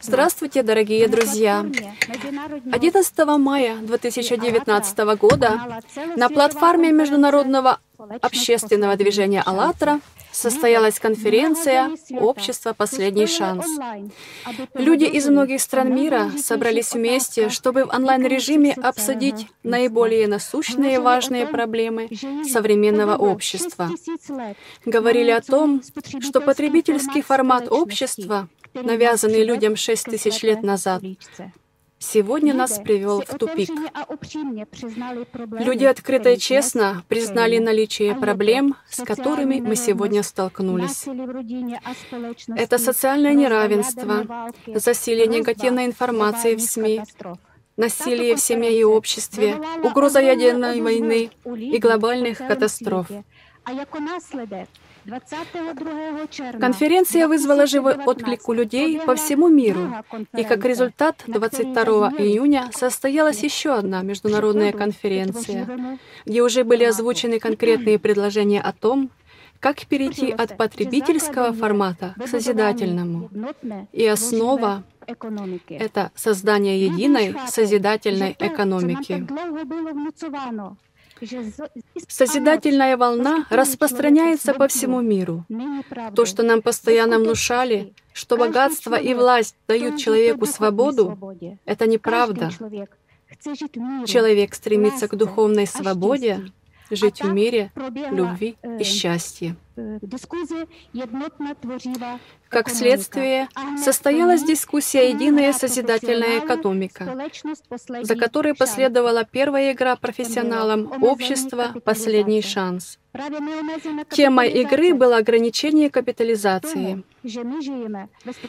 Здравствуйте, дорогие друзья! 11 мая 2019 года на платформе Международного общественного движения «АЛЛАТРА» состоялась конференция «Общество. Последний шанс». Люди из многих стран мира собрались вместе, чтобы в онлайн-режиме обсудить наиболее насущные и важные проблемы современного общества. Говорили о том, что потребительский формат общества, навязанный людям 6 тысяч лет назад, сегодня нас привел в тупик. Люди открыто и честно признали наличие проблем, с которыми мы сегодня столкнулись. Это социальное неравенство, засилие негативной информации в СМИ, насилие в семье и обществе, угроза ядерной войны и глобальных катастроф. Конференция вызвала живой отклик у людей по всему миру, и как результат 22 июня состоялась еще одна международная конференция, где уже были озвучены конкретные предложения о том, как перейти от потребительского формата к созидательному. И основа — это создание единой созидательной экономики. Созидательная волна распространяется по всему миру. То, что нам постоянно внушали, что богатство и власть дают человеку свободу, это неправда. Человек стремится к духовной свободе, жить в мире, любви и счастье. Как следствие, состоялась дискуссия «Единая созидательная экономика», за которой последовала первая игра профессионалам «Общество. Последний шанс». Темой игры было ограничение капитализации.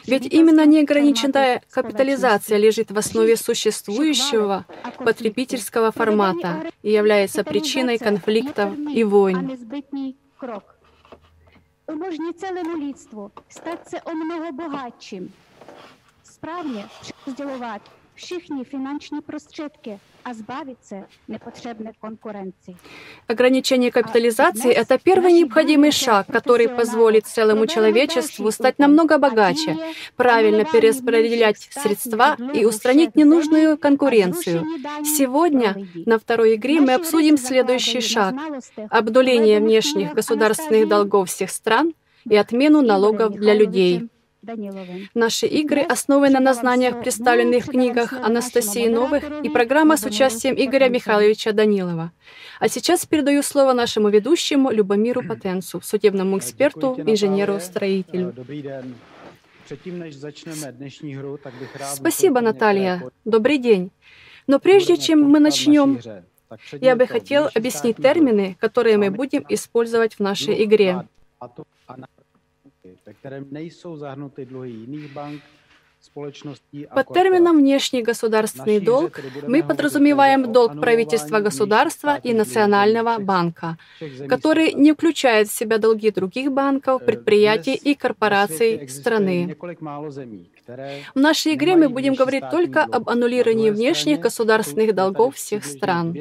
Ведь именно неограниченная капитализация лежит в основе существующего потребительского формата и является причиной конфликтов и войн celému lidstvu stát se o mnoho bohatším. Správně přerozdělovat všechny finanční prostředky а Ограничение капитализации — это первый необходимый шаг, который позволит целому человечеству стать намного богаче, правильно перераспределять средства и устранить ненужную конкуренцию. Сегодня на второй игре мы обсудим следующий шаг — обдуление внешних государственных долгов всех стран и отмену налогов для людей. Наши игры основаны на знаниях, представленных в книгах Анастасии Новых и программа с участием Игоря Михайловича Данилова. А сейчас передаю слово нашему ведущему Любомиру Потенцу, судебному эксперту, инженеру-строителю. Спасибо, Наталья. Добрый день. Но прежде чем мы начнем, я бы хотел объяснить термины, которые мы будем использовать в нашей игре ve kterém nejsou zahrnuty dluhy jiných bank, Под термином «внешний государственный долг» мы подразумеваем долг правительства государства и Национального банка, который не включает в себя долги других банков, предприятий и корпораций страны. В нашей игре мы будем говорить только об аннулировании внешних государственных долгов всех стран.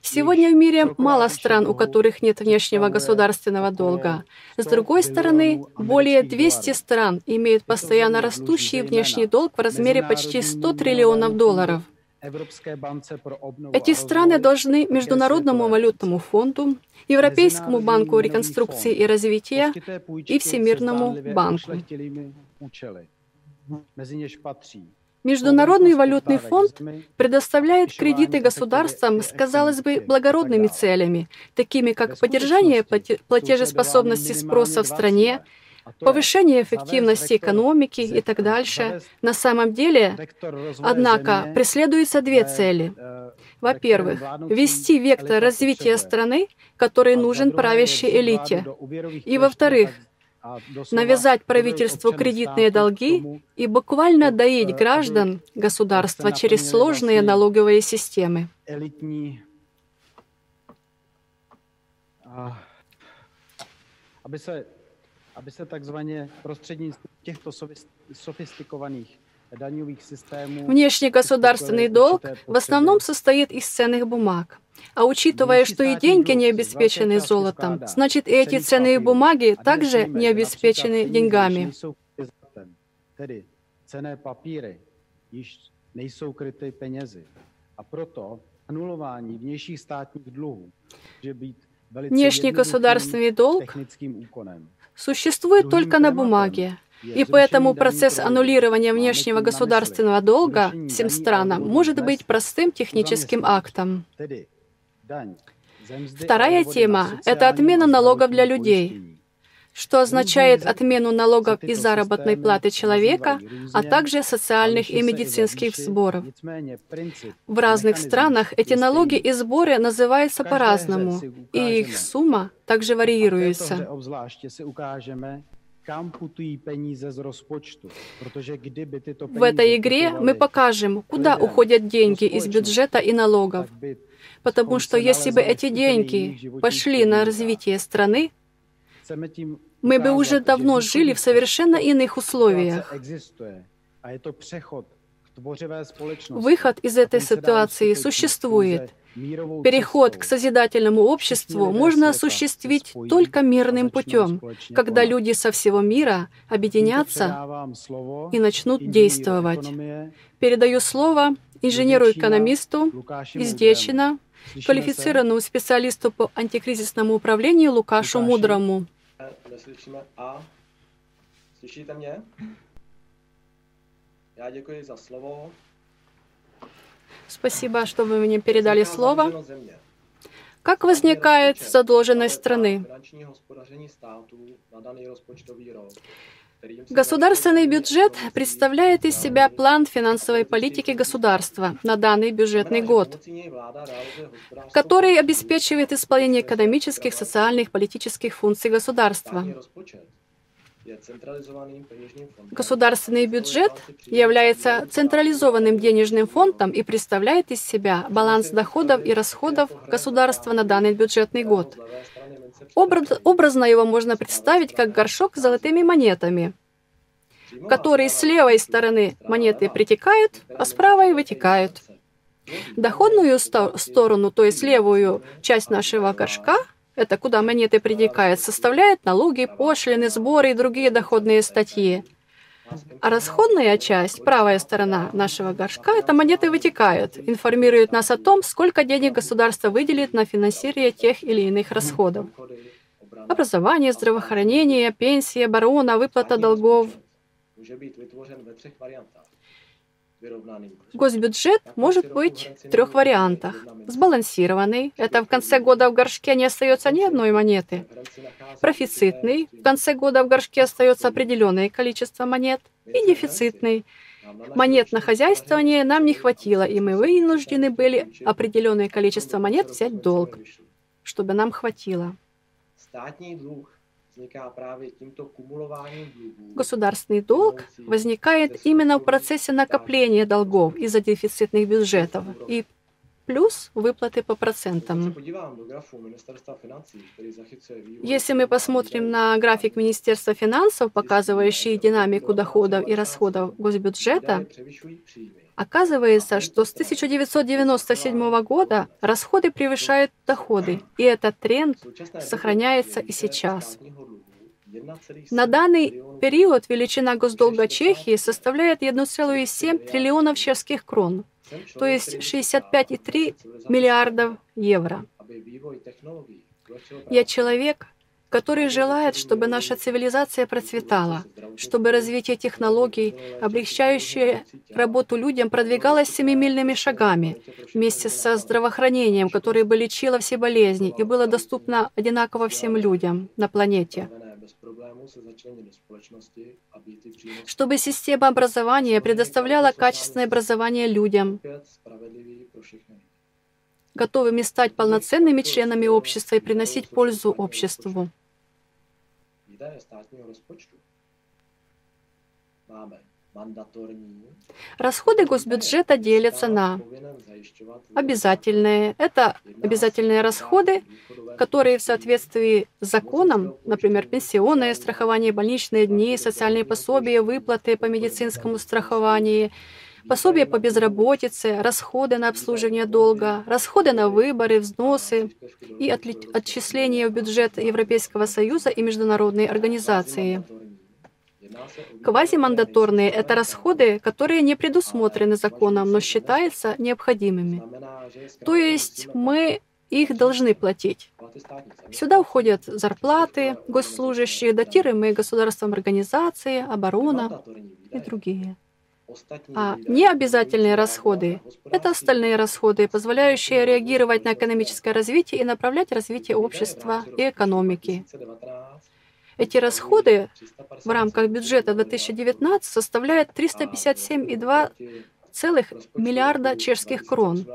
Сегодня в мире мало стран, у которых нет внешнего государственного долга. С другой стороны, более 200 стран имеют постоянно растущий внешний долг в размере почти 100 триллионов долларов. Эти страны должны Международному валютному фонду, Европейскому банку реконструкции и развития и Всемирному банку. Международный валютный фонд предоставляет кредиты государствам с, казалось бы, благородными целями, такими как поддержание платежеспособности спроса в стране, повышение эффективности экономики и так дальше. На самом деле, однако, преследуются две цели. Во-первых, ввести вектор развития страны, который нужен правящей элите. И во-вторых, навязать правительству кредитные долги и буквально доить граждан государства через сложные налоговые системы. Aby se aby se takzvaně prostřednictvím těchto sofistikovaných Внешний государственный долг в основном состоит из ценных бумаг. А учитывая, что и деньги не обеспечены золотом, значит и эти ценные бумаги также не обеспечены деньгами. Внешний государственный долг существует только на бумаге, и поэтому процесс аннулирования внешнего государственного долга всем странам может быть простым техническим актом. Вторая тема это отмена налогов для людей, что означает отмену налогов и заработной платы человека, а также социальных и медицинских сборов. В разных странах эти налоги и сборы называются по-разному, и их сумма также варьируется. В этой игре мы покажем, куда уходят деньги из бюджета и налогов, потому что если бы эти деньги пошли на развитие страны, мы бы уже давно жили в совершенно иных условиях. společnosti. Выход из этой ситуации существует. Переход к созидательному обществу можно осуществить только мирным путем, когда люди со всего мира объединятся и начнут действовать. Передаю слово инженеру-экономисту из. Дечина? Квалифицированному специалисту по антикризисному управлению Лукашу. Мудрому. Slovo. Спасибо, что вы мне передали слово. Как возникает задолженность страны? Государственный бюджет представляет из себя план финансовой политики государства на данный бюджетный год, который обеспечивает исполнение экономических, социальных, политических функций государства. Государственный бюджет является централизованным денежным фондом и представляет из себя баланс доходов и расходов государства на данный бюджетный год. Образ- образно его можно представить как горшок с золотыми монетами, в который с левой стороны монеты притекают, а с правой вытекают. Доходную сто- сторону, то есть левую часть нашего горшка, это куда монеты притекают, составляют налоги, пошлины, сборы и другие доходные статьи. А расходная часть, правая сторона нашего горшка, это монеты вытекают, информирует нас о том, сколько денег государство выделит на финансирование тех или иных расходов. Образование, здравоохранение, пенсии, оборона, выплата долгов. Госбюджет может быть в трех вариантах. Сбалансированный, это в конце года в горшке не остается ни одной монеты. Профицитный, в конце года в горшке остается определенное количество монет. И дефицитный. Монет на хозяйствование нам не хватило, и мы вынуждены были определенное количество монет взять долг, чтобы нам хватило. Kumulováním dluhů. Государственный долг возникает именно в процессе накопления долгов из-за дефицитных бюджетов и плюс выплаты по процентам. Если мы посмотрим на график Министерства финансов, показывающий динамику доходов и расходов госбюджета. Оказывается, что с 1997 года расходы превышают доходы, и этот тренд сохраняется и сейчас. státního dluhu 1,7 На данный период величина госдолга Чехии составляет 1,7 триллионов чешских крон, то есть který 65,3 civilizace миллиардов евро. Я человек, который желает, чтобы наша цивилизация процветала, чтобы развитие технологий, облегчающее работу людям, продвигалось семимильными шагами, вместе со здравоохранением, которое бы лечило все болезни и было доступно одинаково всем людям на планете. Чтобы система образования предоставляла качественное образование людям, готовыми стать полноценными членами общества и приносить пользу обществу. Расходы госбюджета делятся на обязательные. Это обязательные расходы, которые в соответствии с законом, например, пенсионное страхование, больничные дни, социальные пособия, выплаты по медицинскому страхованию, пособия по безработице, расходы на обслуживание долга, расходы на выборы, взносы и отчисления в бюджет Европейского Союза и международные организации. Квазимандаторные – это расходы, которые не предусмотрены законом, но считаются необходимыми. То есть мы их должны платить. Сюда уходят зарплаты, госслужащие, датируемые государством организации, оборона и другие. А необязательные расходы – это остальные расходы, позволяющие реагировать на экономическое развитие и направлять развитие общества и экономики. Эти расходы в рамках бюджета 2019 составляют 357,2 целых миллиарда чешских крон.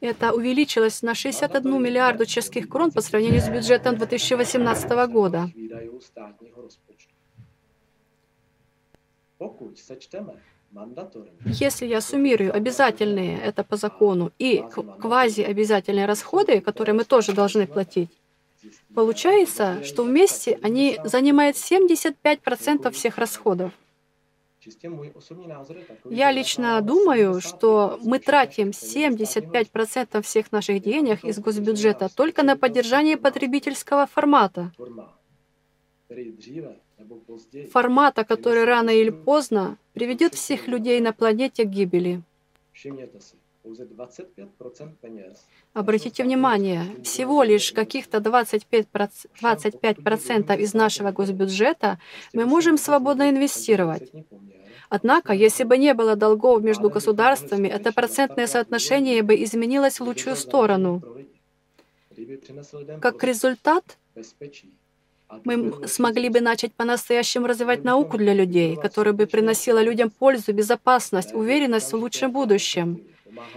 Это увеличилось на 61 миллиарду чешских крон по сравнению с бюджетом 2018 года. Если я суммирую обязательные, это по закону, и квазиобязательные расходы, которые мы тоже должны платить, получается, что вместе они занимают 75% всех расходов. Я лично думаю, что мы тратим 75% всех наших денег из госбюджета только на поддержание потребительского формата формата, который рано или поздно приведет всех людей на планете к гибели. Обратите внимание, всего лишь каких-то 25%, 25% из нашего госбюджета мы можем свободно инвестировать. Однако, если бы не было долгов между государствами, это процентное соотношение бы изменилось в лучшую сторону. Как результат, мы смогли бы начать по-настоящему развивать науку для людей, которая бы приносила людям пользу, безопасность, уверенность в лучшем будущем.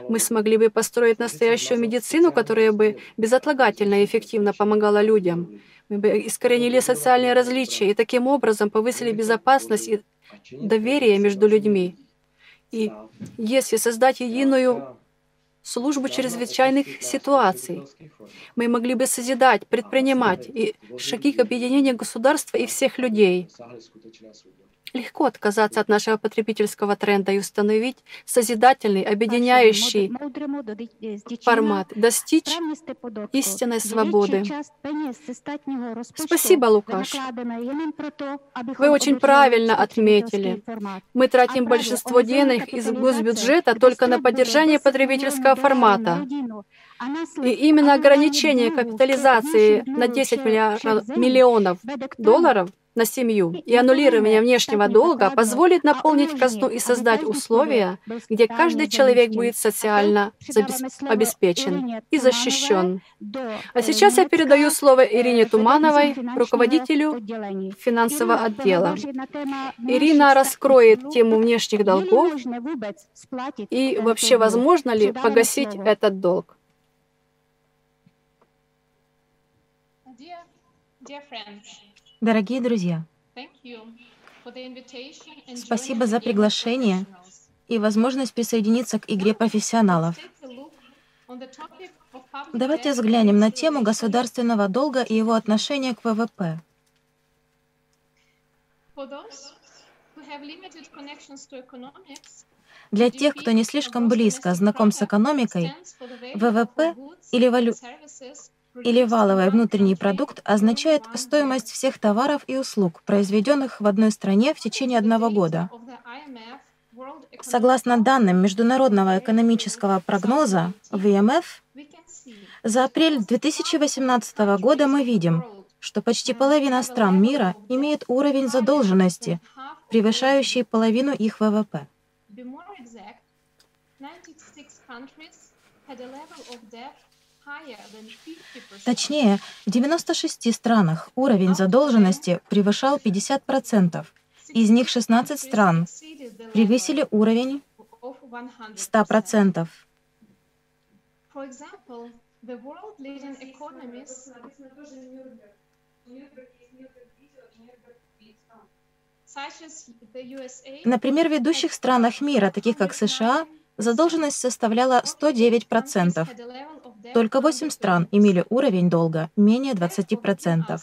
Мы смогли бы построить настоящую медицину, которая бы безотлагательно и эффективно помогала людям. Мы бы искоренили социальные различия и таким образом повысили безопасность и доверие между людьми. И если создать единую службу чрезвычайных ситуаций. Мы могли бы созидать, предпринимать и шаги к объединению государства и всех людей. Легко отказаться от нашего потребительского тренда и установить созидательный, объединяющий формат, достичь истинной свободы. Спасибо, Лукаш. Вы очень правильно отметили. Мы тратим большинство денег из госбюджета только на поддержание потребительского формата. И именно ограничение капитализации на 10 миллионов долларов – на семью и аннулирование внешнего долга позволит наполнить казну и создать условия, где каждый человек будет социально обеспечен и защищен. А сейчас я передаю слово Ирине Тумановой, руководителю финансового отдела. Ирина раскроет тему внешних долгов и вообще возможно ли погасить этот долг. Dear friends, Дорогие друзья, спасибо за приглашение и возможность присоединиться к игре профессионалов. Давайте взглянем на тему государственного долга и его отношения к ВВП. Для тех, кто не слишком близко знаком с экономикой, ВВП или валю или валовый внутренний продукт означает стоимость всех товаров и услуг, произведенных в одной стране в течение одного года. Согласно данным Международного экономического прогноза ВМФ, за апрель 2018 года мы видим, что почти половина стран мира имеет уровень задолженности, превышающий половину их ВВП. Точнее, в 96 странах уровень задолженности превышал 50%. Из них 16 стран превысили уровень 100%. Например, в ведущих странах мира, таких как США, задолженность составляла 109%. Только 8 стран имели уровень долга менее 20%.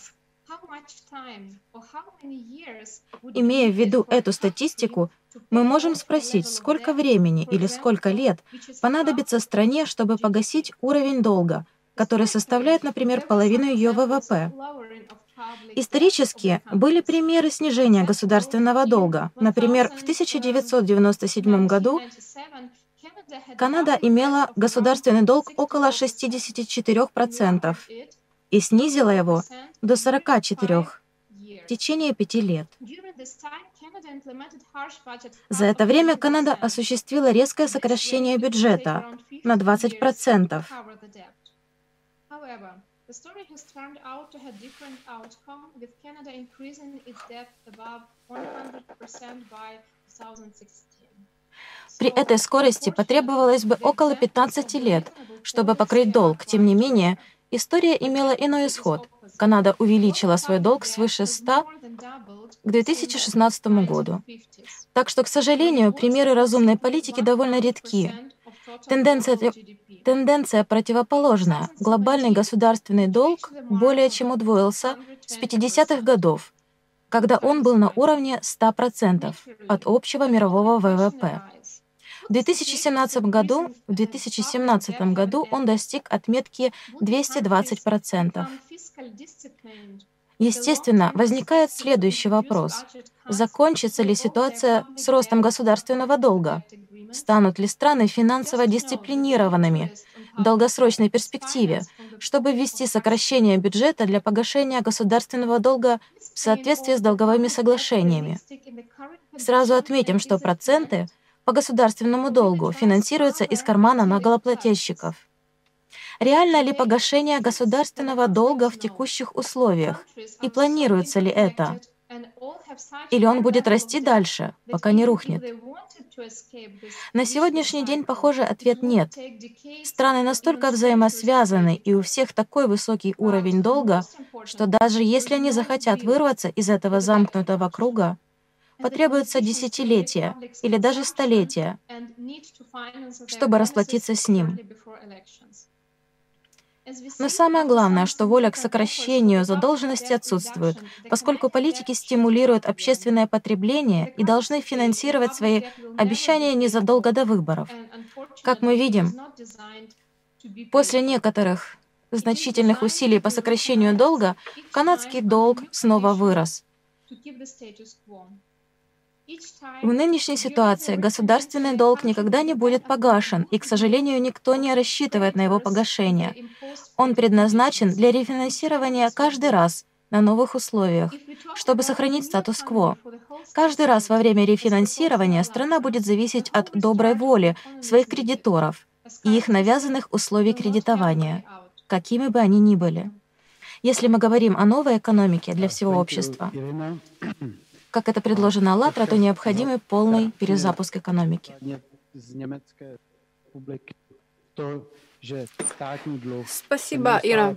Имея в виду эту статистику, мы можем спросить, сколько времени или сколько лет понадобится стране, чтобы погасить уровень долга, который составляет, например, половину ее ВВП. Исторически были примеры снижения государственного долга. Например, в 1997 году Канада имела государственный долг около 64% и снизила его до 44% в течение пяти лет. За это время Канада осуществила резкое сокращение бюджета на 20%. The story has turned out to have different outcome, with Canada increasing its debt above 100% by 2016. При этой скорости потребовалось бы около 15 лет, чтобы покрыть долг. Тем не менее, история имела иной исход. Канада увеличила свой долг свыше 100 к 2016 году. Так что, к сожалению, примеры разумной политики довольно редки. Тенденция, тенденция противоположная. Глобальный государственный долг более чем удвоился с 50-х годов, когда он был на уровне 100% от общего мирового ВВП. В 2017 году, в 2017 году он достиг отметки 220%. Естественно, возникает следующий вопрос. Закончится ли ситуация с ростом государственного долга? Станут ли страны финансово дисциплинированными долгосрочной перспективе, чтобы ввести сокращение бюджета для погашения государственного долга в соответствии с долговыми соглашениями? Сразу отметим, что проценты по государственному долгу финансируются из кармана налогоплательщиков. Реально ли погашение государственного долга в текущих условиях? И планируется ли это? Или он будет расти дальше, пока не рухнет? На сегодняшний день, похоже, ответ нет. Страны настолько взаимосвязаны, и у всех такой высокий уровень долга, что даже если они захотят вырваться из этого замкнутого круга, потребуется десятилетия или даже столетия, чтобы расплатиться с ним. Но самое главное, что воля к сокращению задолженности отсутствует, поскольку политики стимулируют общественное потребление и должны финансировать свои обещания незадолго до выборов. Как мы видим, после некоторых значительных усилий по сокращению долга, канадский долг снова вырос. В нынешней ситуации государственный долг никогда не будет погашен, и, к сожалению, никто не рассчитывает на его погашение. Он предназначен для рефинансирования каждый раз на новых условиях, чтобы сохранить статус-кво. Каждый раз во время рефинансирования страна будет зависеть от доброй воли своих кредиторов и их навязанных условий кредитования, какими бы они ни были. Если мы говорим о новой экономике для всего общества, как это предложено «АЛЛАТРА», то необходимый полный перезапуск экономики. Спасибо, Ира.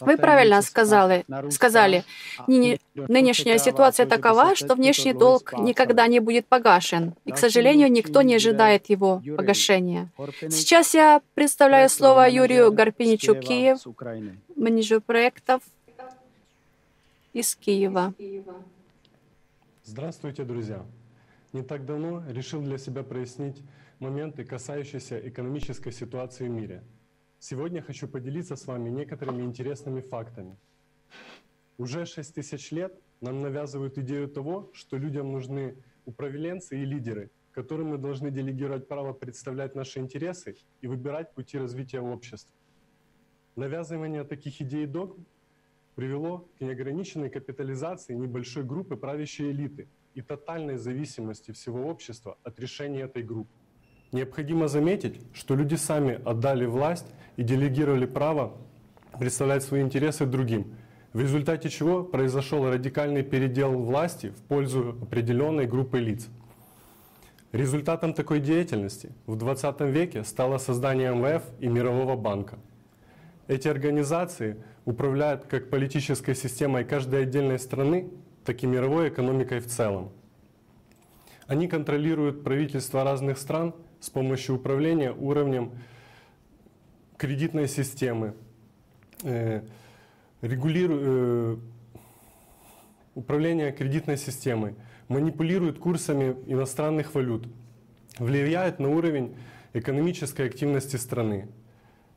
Вы правильно сказали, сказали, нынешняя ситуация такова, что внешний долг никогда не будет погашен, и, к сожалению, никто не ожидает его погашения. Сейчас я представляю слово Юрию Гарпиничу Киев, менеджеру проектов из Киева. Здравствуйте, друзья! Не так давно решил для себя прояснить моменты, касающиеся экономической ситуации в мире. Сегодня хочу поделиться с вами некоторыми интересными фактами. Уже 6 тысяч лет нам навязывают идею того, что людям нужны управленцы и лидеры, которым мы должны делегировать право представлять наши интересы и выбирать пути развития общества. Навязывание таких идей и догм привело к неограниченной капитализации небольшой группы правящей элиты и тотальной зависимости всего общества от решения этой группы. Необходимо заметить, что люди сами отдали власть и делегировали право представлять свои интересы другим, в результате чего произошел радикальный передел власти в пользу определенной группы лиц. Результатом такой деятельности в 20 веке стало создание МВФ и Мирового банка. Эти организации – управляют как политической системой каждой отдельной страны, так и мировой экономикой в целом. Они контролируют правительства разных стран с помощью управления уровнем кредитной системы, э, э, управление кредитной системой, манипулируют курсами иностранных валют, влияют на уровень экономической активности страны,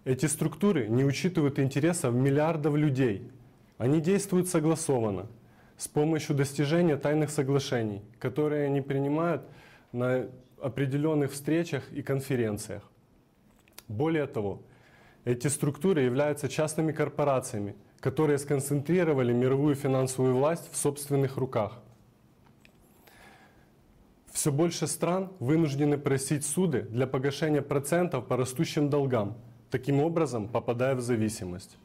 эти структуры не учитывают интересов миллиардов людей Они действуют согласованно, с помощью достижения тайных соглашений, которые они принимают на определенных встречах и конференциях. Более того, эти структуры являются частными корпорациями, которые сконцентрировали мировую финансовую власть в собственных руках. Все больше стран вынуждены просить суды для погашения процентов по растущим долгам, таким образом попадая в зависимость.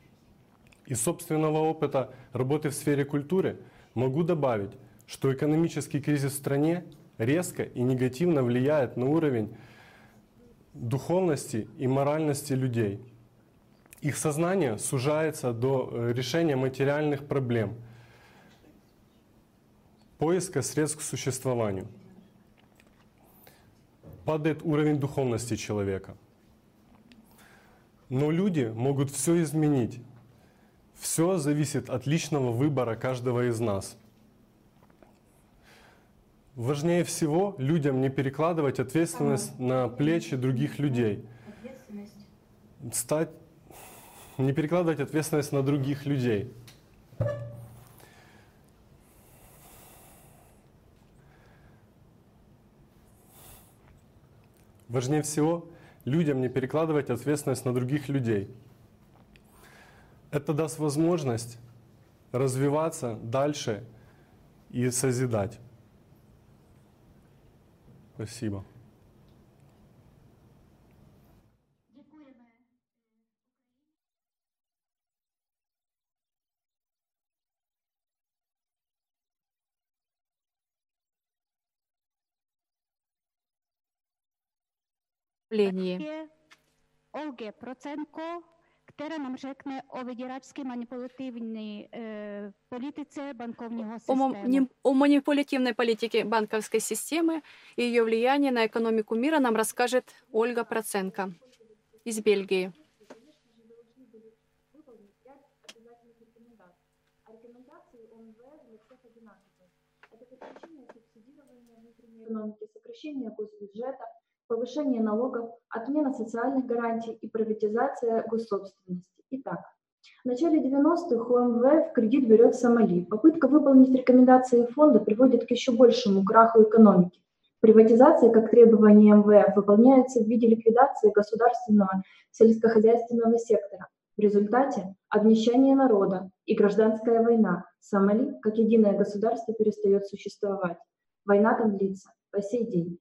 Из собственного опыта работы в сфере культуры могу добавить, что экономический кризис в стране резко и негативно влияет на уровень духовности и моральности людей. Их сознание сужается до э, решения материальных проблем, поиска средств к существованию – падает уровень духовности человека. Но люди могут все изменить. Все зависит от личного выбора каждого из нас. Важнее всего людям не перекладывать ответственность на плечи других людей. Стать, не перекладывать ответственность на других людей. Важнее всего людям не перекладывать ответственность на других людей. Это даст возможность развиваться дальше и созидать. Спасибо. Выступлении. Olge Procenko, která nám řekne o vyděračské manipulativní e, politice bankovního О, мо- systému. ним- о манипулятивной политике банковской системы и ее влиянии на экономику мира нам расскажет Ольга Проценко из Бельгии. экономики, сокращение госбюджета, повышение налогов, отмена социальных гарантий и приватизация госсобственности. Итак, в начале 90-х у МВФ кредит берет Сомали. Попытка выполнить рекомендации фонда приводит к еще большему краху экономики. Приватизация, как требование МВФ, выполняется в виде ликвидации государственного сельскохозяйственного сектора. В результате обнищание народа и гражданская война. Сомали, как единое государство, перестает существовать. Война там длится по сей день.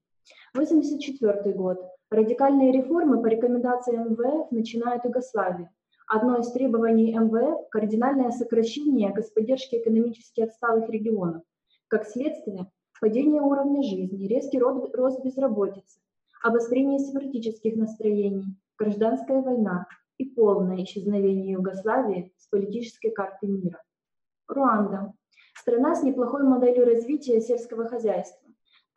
1984 год. Радикальные реформы по рекомендациям МВФ начинают Югославию. Одно из требований МВФ – кардинальное сокращение господдержки экономически отсталых регионов. Как следствие, падение уровня жизни, резкий рост безработицы, обострение сепаратических настроений, гражданская война и полное исчезновение Югославии с политической карты мира. Руанда. Страна с неплохой моделью развития сельского хозяйства.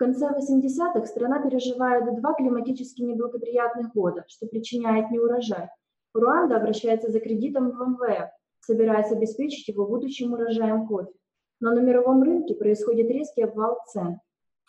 Конце 80-х страна переживает два климатически неблагоприятных года, что причиняет неурожай. Руанда обращается за кредитом в МВФ, собираясь обеспечить его будущим урожаем кофе. Но на мировом рынке происходит резкий обвал цен.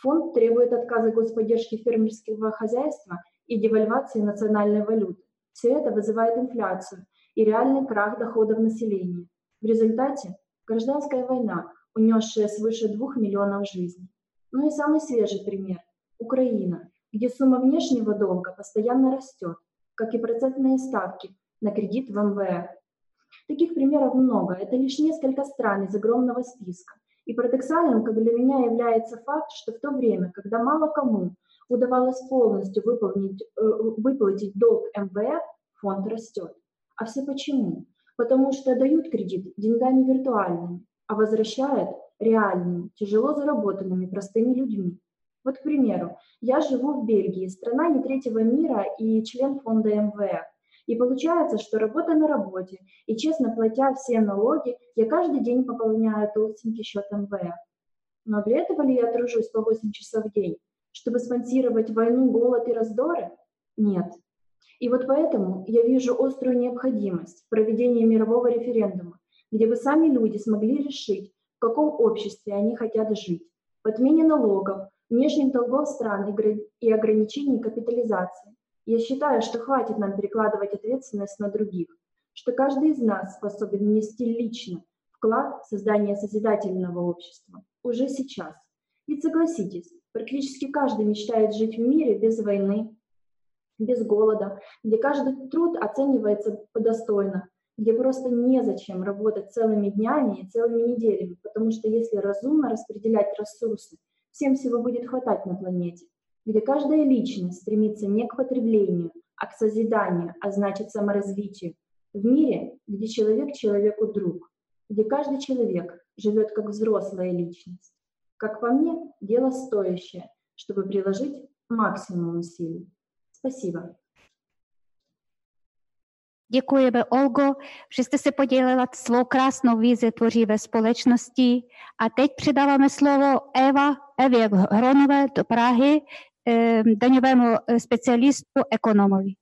Фонд требует отказа господдержки фермерского хозяйства и девальвации национальной валюты. Все это вызывает инфляцию и реальный крах доходов населения. В результате гражданская война, унесшая свыше двух миллионов жизней. Ну и самый свежий пример – Украина, где сумма внешнего долга постоянно растет, как и процентные ставки на кредит в МВФ. Таких примеров много, это лишь несколько стран из огромного списка. И парадоксальным, как для меня, является факт, что в то время, когда мало кому удавалось полностью выполнить, э, выплатить долг МВФ, фонд растет. А все почему? Потому что дают кредит деньгами виртуальными, а возвращают реальными, тяжело заработанными простыми людьми. Вот, к примеру, я живу в Бельгии, страна не третьего мира и член фонда МВФ. И получается, что работа на работе, и честно платя все налоги, я каждый день пополняю толстенький счет МВФ. Но для этого ли я тружусь по 8 часов в день? Чтобы спонсировать войну, голод и раздоры? Нет. И вот поэтому я вижу острую необходимость проведения мирового референдума, где бы сами люди смогли решить, в каком обществе они хотят жить, в отмене налогов, внешних долгов стран и ограничений капитализации. Я считаю, что хватит нам перекладывать ответственность на других, что каждый из нас способен внести лично вклад в создание созидательного общества уже сейчас. Ведь согласитесь, практически каждый мечтает жить в мире без войны, без голода, где каждый труд оценивается достойно, где просто незачем работать целыми днями и целыми неделями, потому что если разумно распределять ресурсы, всем всего будет хватать на планете, где каждая личность стремится не к потреблению, а к созиданию, а значит саморазвитию, в мире, где человек человеку друг, где каждый человек живет как взрослая личность. Как по мне, дело стоящее, чтобы приложить максимум усилий. Спасибо. Děkujeme, Olgo, že jste se podělila svou krásnou vizi tvořivé společnosti. A teď předáváme slovo Eva, Evě Hronové do Prahy, eh, daňovému specialistu ekonomovi.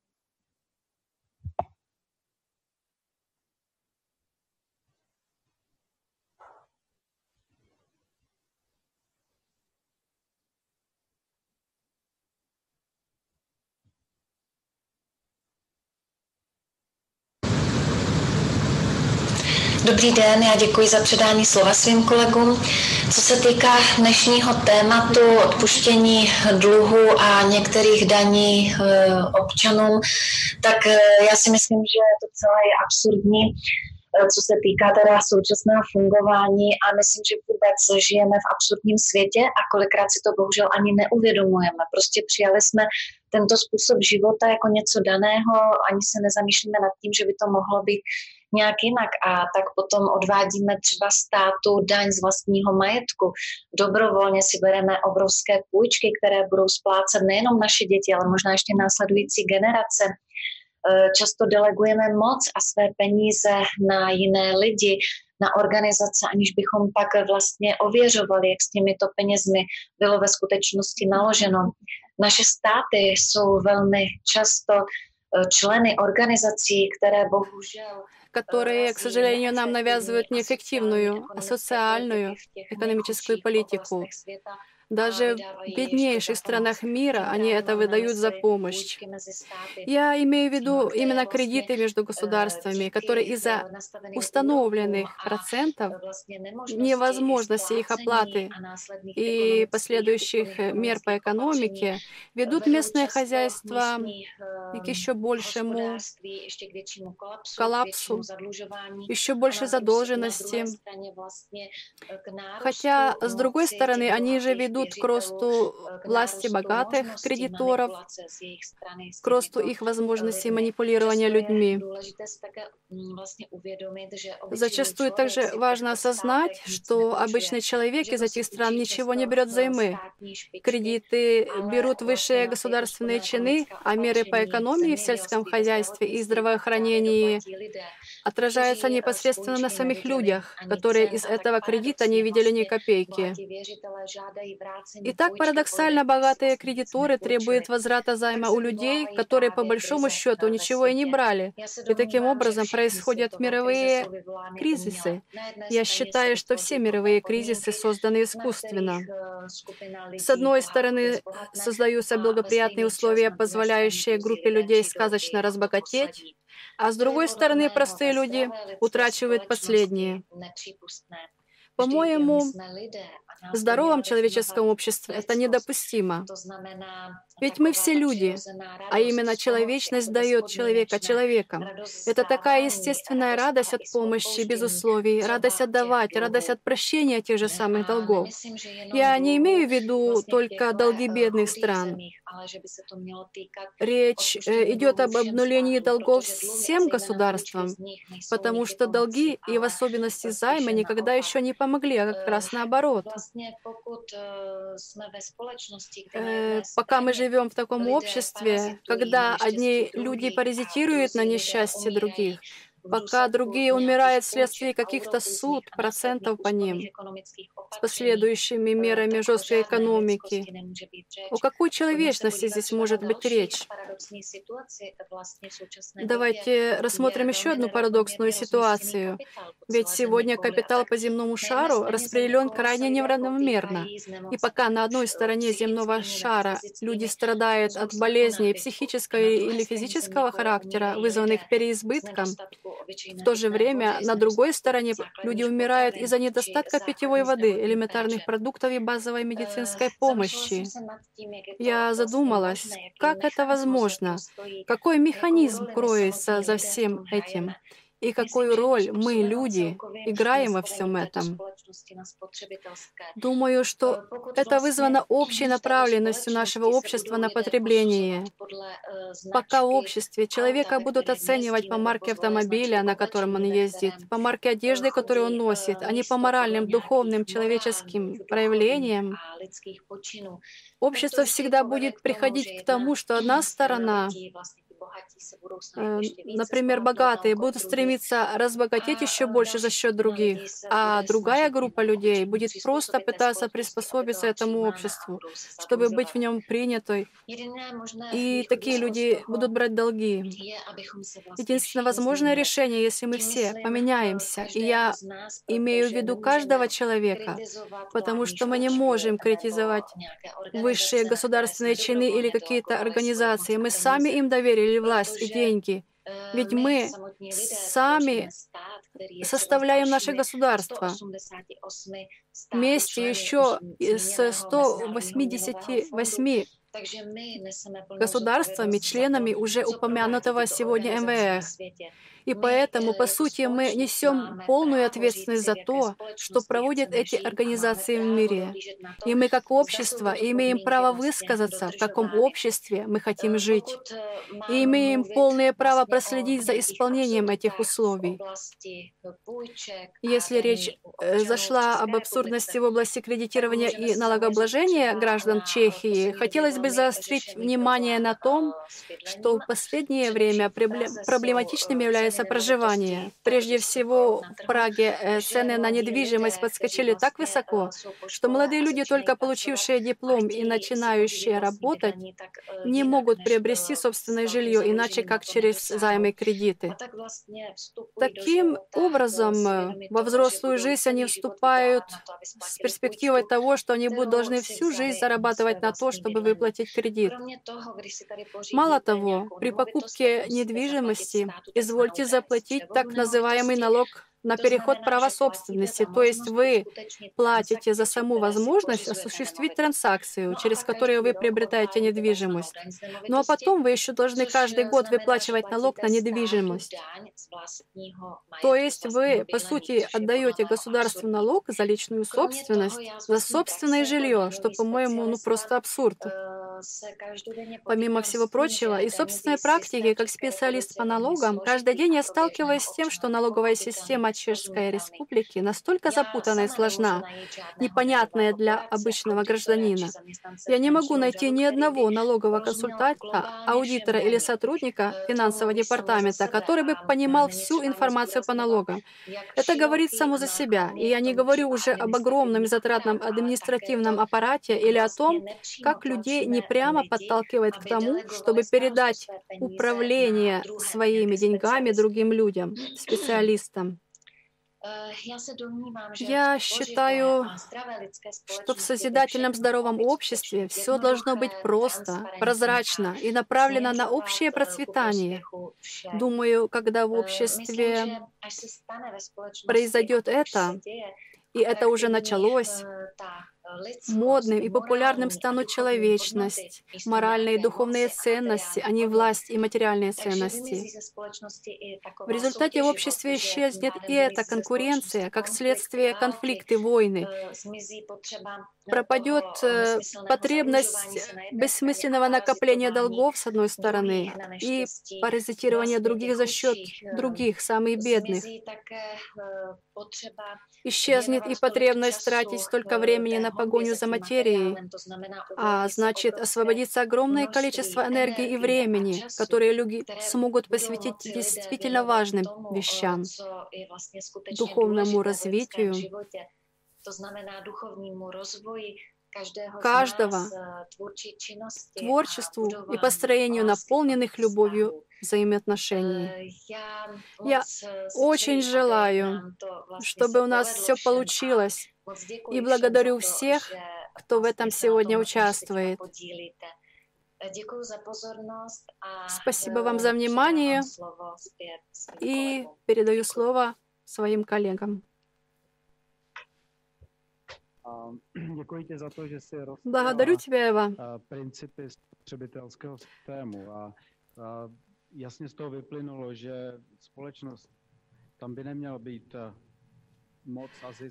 Dobrý den, já děkuji za předání slova svým kolegům. Co se týká dnešního tématu odpuštění dluhu a některých daní eh, občanům, tak eh, já si myslím, že to celé je absurdní eh, co se týká teda současného fungování a myslím, že vůbec žijeme v absurdním světě a kolikrát si to bohužel ani neuvědomujeme. Prostě přijali jsme tento způsob života jako něco daného, ani se nezamýšlíme nad tím, že by to mohlo být nějak jinak a tak potom odvádíme třeba státu daň z vlastního majetku. Dobrovolně si bereme obrovské půjčky, které budou splácet nejenom naše děti, ale možná ještě následující generace. E, často delegujeme moc a své peníze na jiné lidi, na organizace, aniž bychom pak vlastně ověřovali, jak s těmito penězmi bylo ve skutečnosti naloženo. Naše státy jsou velmi často e, členy organizací, které bohužel которые, к сожалению, нам навязывают не эффективную, а социальную экономическую политику. Даже в беднейших странах мира они это выдают за помощь. Я имею в виду именно кредиты между государствами, которые из-за установленных процентов, невозможности их оплаты и последующих мер по экономике ведут местное хозяйство к еще большему коллапсу, еще больше задолженности. Хотя, с другой стороны, они же ведут ведут к росту власти богатых кредиторов, к росту их возможностей манипулирования людьми. Зачастую также важно осознать, что обычный человек из этих стран ничего не берет взаймы. Кредиты берут высшие государственные чины, а меры по экономии в сельском хозяйстве и здравоохранении отражаются непосредственно на самих людях, которые из этого кредита не видели ни копейки. И так парадоксально богатые кредиторы требуют возврата займа у людей, которые по большому счету ничего и не брали. И таким образом происходят мировые кризисы. Я считаю, что все мировые кризисы созданы искусственно. С одной стороны, создаются благоприятные условия, позволяющие группе людей сказочно разбогатеть, а с другой стороны, простые люди утрачивают последние. По-моему, здоровом человеческом обществе это недопустимо. Ведь мы все люди, а именно человечность дает человека человеком. Это такая естественная радость от помощи без условий, радость отдавать, радость от прощения тех же самых долгов. Я не имею в виду только долги бедных стран. Речь э, идет об обнулении долгов всем государствам, потому что долги и в особенности займы никогда еще не помогли, а как раз наоборот. Э, пока мы живем в таком обществе, когда одни люди паразитируют на несчастье других, пока другие умирают вследствие каких-то суд, процентов по ним, с последующими мерами жесткой экономики. О какой человечности здесь может быть речь? Давайте рассмотрим еще одну парадоксную ситуацию. Ведь сегодня капитал по земному шару распределен крайне неравномерно. И пока на одной стороне земного шара люди страдают от болезней психического или физического характера, вызванных переизбытком, в то же время на другой стороне люди умирают из-за недостатка питьевой воды, элементарных продуктов и базовой медицинской помощи. Я задумалась, как это возможно, какой механизм кроется за всем этим и какую роль мы, люди, играем во всем этом. Думаю, что это вызвано общей направленностью нашего общества на потребление. Пока в обществе человека будут оценивать по марке автомобиля, на котором он ездит, по марке одежды, которую он носит, а не по моральным, духовным, человеческим проявлениям, общество всегда будет приходить к тому, что одна сторона Э, например, богатые будут стремиться разбогатеть еще больше за счет других, а другая группа людей будет просто пытаться приспособиться этому обществу, чтобы быть в нем принятой. И такие люди будут брать долги. Единственное возможное решение, если мы все поменяемся, и я имею в виду каждого человека, потому что мы не можем критизовать высшие государственные чины или какие-то организации. Мы сами им доверили власть и деньги. Ведь мы сами составляем наше государство. Вместе еще с 188 государствами, членами уже упомянутого сегодня МВФ. И поэтому, по сути, мы несем полную ответственность за то, что проводят эти организации в мире. И мы, как общество, имеем право высказаться, в каком обществе мы хотим жить. И имеем полное право проследить за исполнением этих условий. Если речь э, зашла об абсурдности в области кредитирования и налогообложения граждан Чехии, хотелось бы заострить внимание на том, что в последнее время проблематичным является проживания. Прежде всего, в Праге э, цены на недвижимость подскочили так высоко, что молодые люди, только получившие диплом и начинающие работать, не могут приобрести собственное жилье иначе, как через займы кредиты. Таким образом, э, во взрослую жизнь они вступают с перспективой того, что они будут должны всю жизнь зарабатывать на то, чтобы выплатить кредит. Мало того, при покупке недвижимости извольте можете заплатить так называемый налог на переход права собственности, то есть вы платите за саму возможность осуществить транзакцию, через которую вы приобретаете недвижимость. Ну а потом вы еще должны каждый год выплачивать налог на недвижимость. То есть вы, по сути, отдаете государству налог за личную собственность, за собственное жилье, что, по-моему, ну просто абсурд. Помимо всего прочего, из собственной практики, как специалист по налогам, каждый день я сталкиваюсь с тем, что налоговая система Чешской Республики настолько запутана и сложна, непонятная для обычного гражданина. Я не могу найти ни одного налогового консультанта, аудитора или сотрудника финансового департамента, который бы понимал всю информацию по налогам. Это говорит само за себя, и я не говорю уже об огромном затратном административном аппарате или о том, как людей не прямо подталкивает к тому, чтобы передать управление своими деньгами другим людям, специалистам. Я считаю, что в созидательном здоровом обществе все должно быть просто, прозрачно и направлено на общее процветание. Думаю, когда в обществе произойдет это, и это уже началось, Модным и популярным станут человечность, моральные и духовные ценности, а не власть и материальные ценности. В результате в обществе исчезнет и эта конкуренция, как следствие конфликты, войны. Пропадет э, потребность бессмысленного накопления долгов, с одной стороны, и паразитирования других за счет других, самых бедных. Исчезнет и потребность тратить столько времени на погоню за материей, а значит, освободится огромное количество энергии и времени, которые люди смогут посвятить действительно важным вещам, духовному развитию, каждого творчеству и построению наполненных любовью взаимоотношений. Я очень желаю, чтобы у нас все получилось, и благодарю всех, кто в этом сегодня участвует. Спасибо вам за внимание и передаю слово своим коллегам. Благодарю тебя, Ева. Spotřebitelského systému. A, a jasně z toho vyplynulo, že společnost tam by neměl být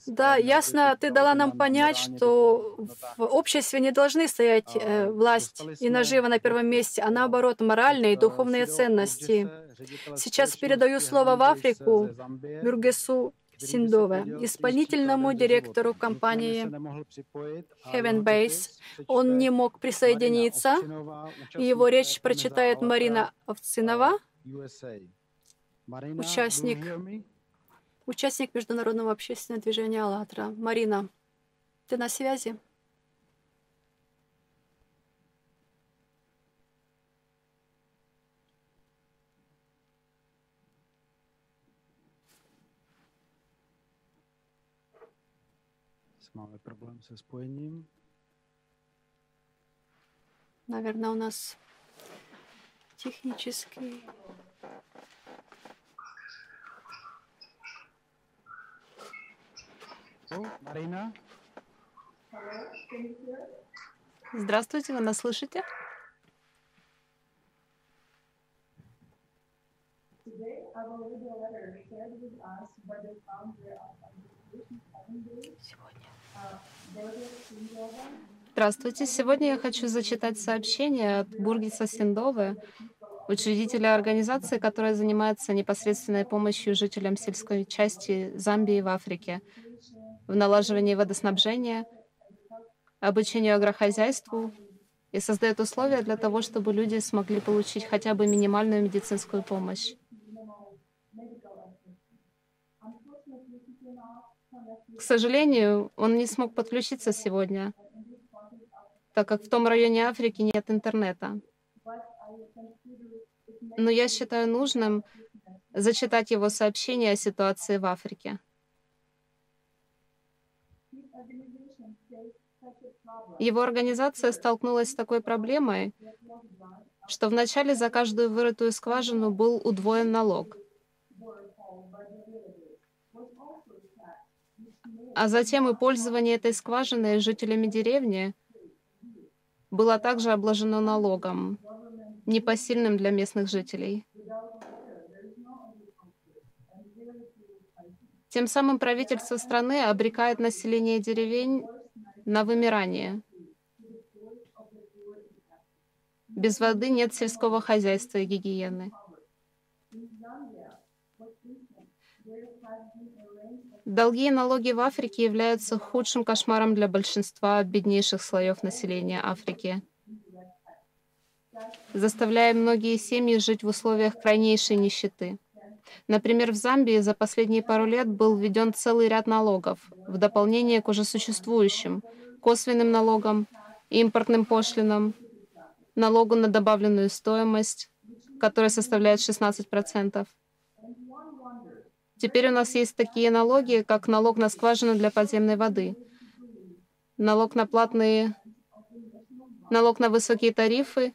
да, ясно, ты дала нам понять, что в обществе не должны стоять э, власть и нажива на первом месте, а наоборот, моральные и духовные ценности. Сейчас передаю слово в Африку Бюргесу Синдове, исполнительному директору компании Heaven Base. Он не мог присоединиться. Его речь прочитает Марина Овцинова, участник участник международного общественного движения «АЛЛАТРА». Марина, ты на связи? Máme problém se spojením. Наверное, у нас технический Марина? Здравствуйте, вы нас слышите? Здравствуйте. Сегодня я хочу зачитать сообщение от Бургиса Синдовы, учредителя организации, которая занимается непосредственной помощью жителям сельской части Замбии в Африке в налаживании водоснабжения, обучению агрохозяйству и создает условия для того, чтобы люди смогли получить хотя бы минимальную медицинскую помощь. К сожалению, он не смог подключиться сегодня, так как в том районе Африки нет интернета. Но я считаю нужным зачитать его сообщение о ситуации в Африке. Его организация столкнулась с такой проблемой, что вначале за каждую вырытую скважину был удвоен налог. А затем и пользование этой скважиной жителями деревни было также обложено налогом, непосильным для местных жителей. Тем самым правительство страны обрекает население деревень на вымирание. Без воды нет сельского хозяйства и гигиены. Долги и налоги в Африке являются худшим кошмаром для большинства беднейших слоев населения Африки, заставляя многие семьи жить в условиях крайнейшей нищеты. Например, в Замбии за последние пару лет был введен целый ряд налогов в дополнение к уже существующим косвенным налогам, импортным пошлинам, налогу на добавленную стоимость, которая составляет 16%. Теперь у нас есть такие налоги, как налог на скважину для подземной воды, налог на платные, налог на высокие тарифы,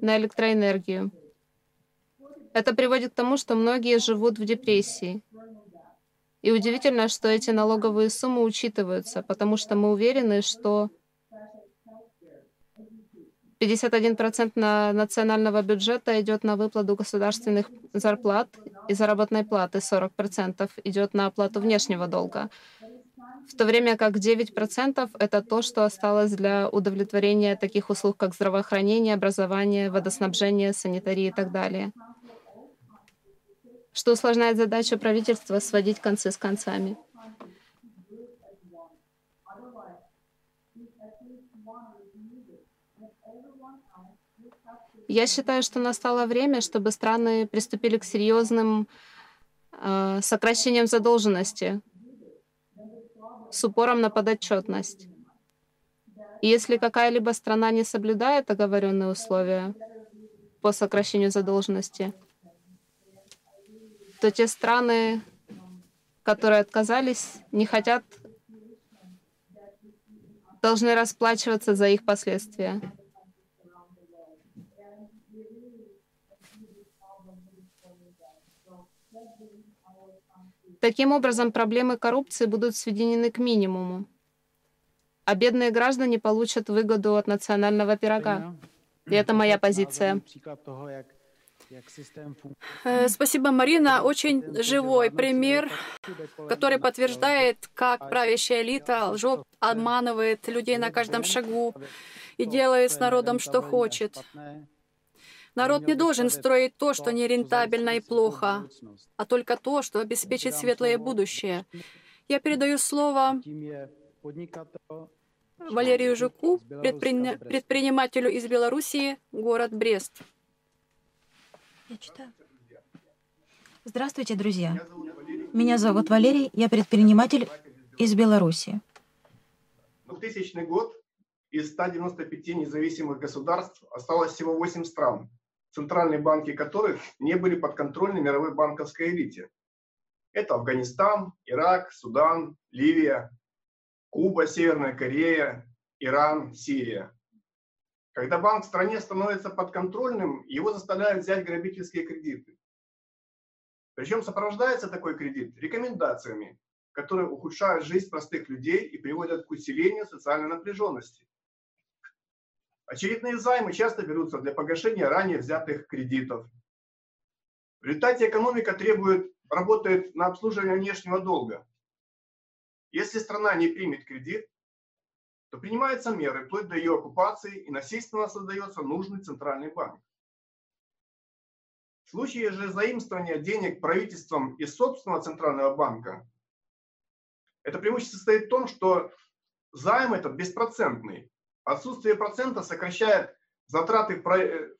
на электроэнергию. Это приводит к тому, что многие живут в депрессии. И удивительно, что эти налоговые суммы учитываются, потому что мы уверены, что 51% на национального бюджета идет на выплату государственных зарплат и заработной платы, 40% идет на оплату внешнего долга. В то время как 9% — это то, что осталось для удовлетворения таких услуг, как здравоохранение, образование, водоснабжение, санитария и так далее что усложняет задачу правительства сводить концы с концами. Я считаю, что настало время, чтобы страны приступили к серьезным э, сокращениям задолженности с упором на подотчетность. если какая-либо страна не соблюдает оговоренные условия по сокращению задолженности, то те страны, которые отказались, не хотят, должны расплачиваться за их последствия. Таким образом, проблемы коррупции будут сведены к минимуму, а бедные граждане получат выгоду от национального пирога. И это моя позиция. Э, спасибо, Марина. Очень живой пример, который подтверждает, как правящая элита лжет, обманывает людей на каждом шагу и делает с народом, что хочет. Народ не должен строить то, что нерентабельно и плохо, а только то, что обеспечит светлое будущее. Я передаю слово Валерию Жуку, предпри... предпринимателю из Белоруссии, город Брест. Я читаю. Здравствуйте, друзья. Меня зовут Валерий, я предприниматель из Беларуси. 2000 год из 195 независимых государств осталось всего 8 стран, центральные банки которых не были подконтрольны мировой банковской элите. Это Афганистан, Ирак, Судан, Ливия, Куба, Северная Корея, Иран, Сирия. Когда банк в стране становится подконтрольным, его заставляют взять грабительские кредиты. Причем сопровождается такой кредит рекомендациями, которые ухудшают жизнь простых людей и приводят к усилению социальной напряженности. Очередные займы часто берутся для погашения ранее взятых кредитов. В результате экономика требует, работает на обслуживание внешнего долга. Если страна не примет кредит, то принимаются меры вплоть до ее оккупации и насильственно создается нужный центральный банк. В случае же заимствования денег правительством из собственного центрального банка, это преимущество состоит в том, что займ этот беспроцентный, Отсутствие процента сокращает затраты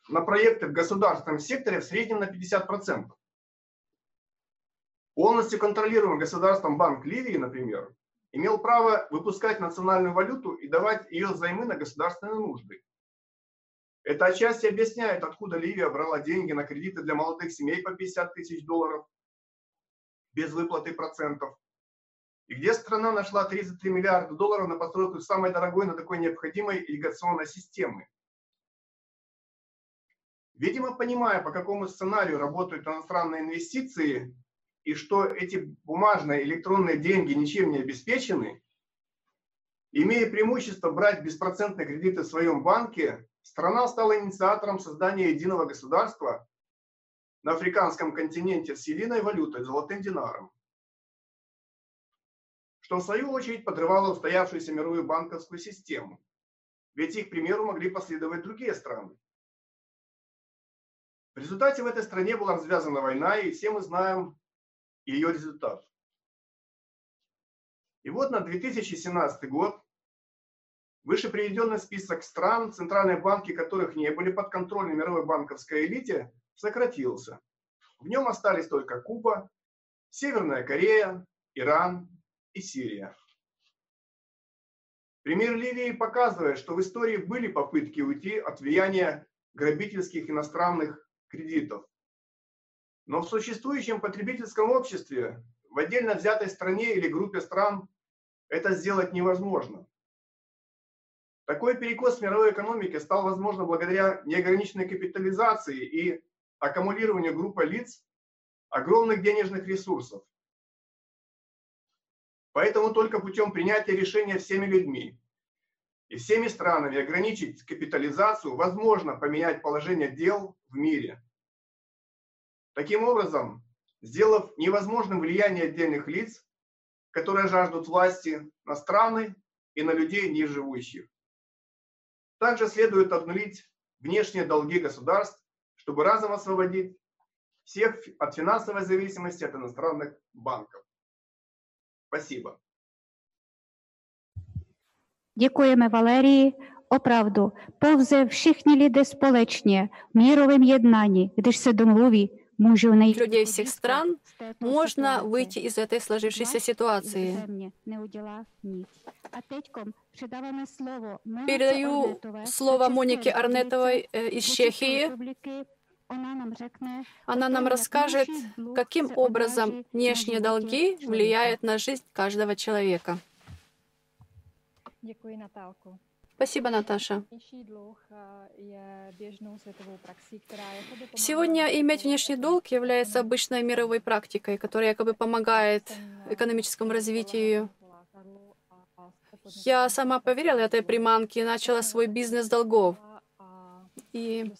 на проекты в государственном секторе в среднем на 50%. Полностью контролируемый государством Банк Ливии, например, имел право выпускать национальную валюту и давать ее займы на государственные нужды. Это отчасти объясняет, откуда Ливия брала деньги на кредиты для молодых семей по 50 тысяч долларов без выплаты процентов, и где страна нашла 33 миллиарда долларов на постройку самой дорогой, но такой необходимой ирригационной системы. Видимо, понимая, по какому сценарию работают иностранные инвестиции, и что эти бумажные электронные деньги ничем не обеспечены, имея преимущество брать беспроцентные кредиты в своем банке, страна стала инициатором создания единого государства на африканском континенте с единой валютой, золотым динаром что в свою очередь подрывало устоявшуюся мировую банковскую систему. Ведь их примеру могли последовать другие страны. В результате в этой стране была развязана война, и все мы знаем ее результат. И вот на 2017 год выше приведенный список стран, центральные банки которых не были под контролем мировой банковской элите, сократился. В нем остались только Куба, Северная Корея, Иран, и Сирия. Пример Ливии показывает, что в истории были попытки уйти от влияния грабительских иностранных кредитов. Но в существующем потребительском обществе, в отдельно взятой стране или группе стран, это сделать невозможно. Такой перекос мировой экономике стал возможен благодаря неограниченной капитализации и аккумулированию группы лиц огромных денежных ресурсов. Поэтому только путем принятия решения всеми людьми и всеми странами ограничить капитализацию возможно поменять положение дел в мире. Таким образом, сделав невозможным влияние отдельных лиц, которые жаждут власти на страны и на людей ниже живущих. Также следует обнулить внешние долги государств, чтобы разом освободить всех от финансовой зависимости от иностранных банков. Спасибо. Děkujeme Valérii. Opravdu, pouze všichni lidé společně v mírovém jednání, když se domluví, můžu nejít людей всех стран, можно выйти из этой сложившейся ситуации. Передаю слово Монике Арнетовой из Чехии. Она нам расскажет, каким образом внешние долги влияют на жизнь каждого человека. Спасибо, Наташа. Сегодня иметь внешний долг является обычной мировой практикой, которая якобы помогает экономическому развитию. Я сама поверила этой приманке и начала свой бизнес долгов. И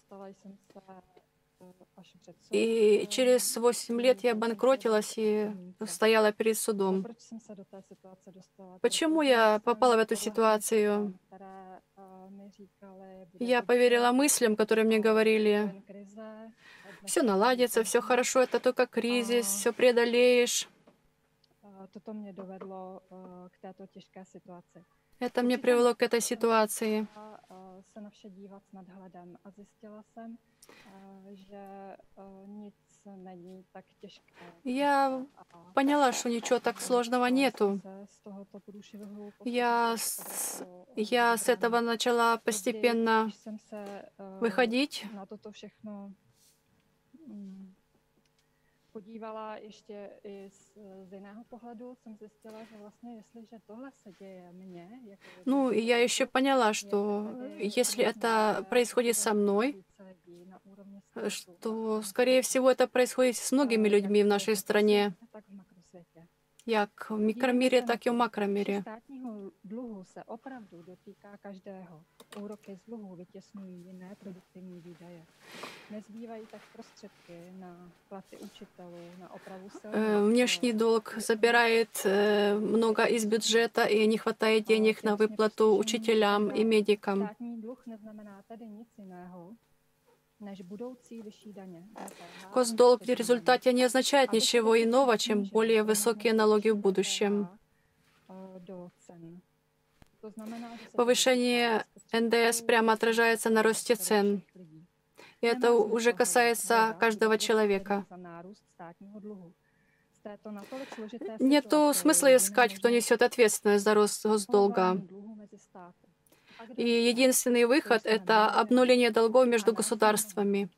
и через 8 лет я банкротилась и стояла перед судом. Почему я попала в эту ситуацию? Я поверила мыслям, которые мне говорили, все наладится, все хорошо, это только кризис, все преодолеешь. Это мне привело к этой ситуации. Я поняла, что ничего так сложного нету. Я с, я с этого начала постепенно выходить podívala ještě i z, z jiného pohledu, jsem zjistila, že vlastně, jestliže tohle se děje mně... Jako ну, я еще поняла, что если это происходит со мной, что, скорее всего, это происходит с многими людьми в нашей стране, як в микромире, так и в макромире. dluhu se opravdu dotýká každého. Úroky z dluhu vytěsňují jiné produktivní výdaje. Nezbývají tak prostředky на platy učitelů, на opravu Внешний долг забирает много из бюджета, и не хватает денег на выплату учителям и медикам. Státní dluh neznamená tedy nic jiného, Госдолг в результате не означает ничего иного, чем более высокие налоги в будущем. Повышение НДС прямо отражается на росте цен. И это уже касается каждого человека. Нет смысла искать, кто несет ответственность за рост госдолга. И единственный выход — это обнуление долгов между государствами.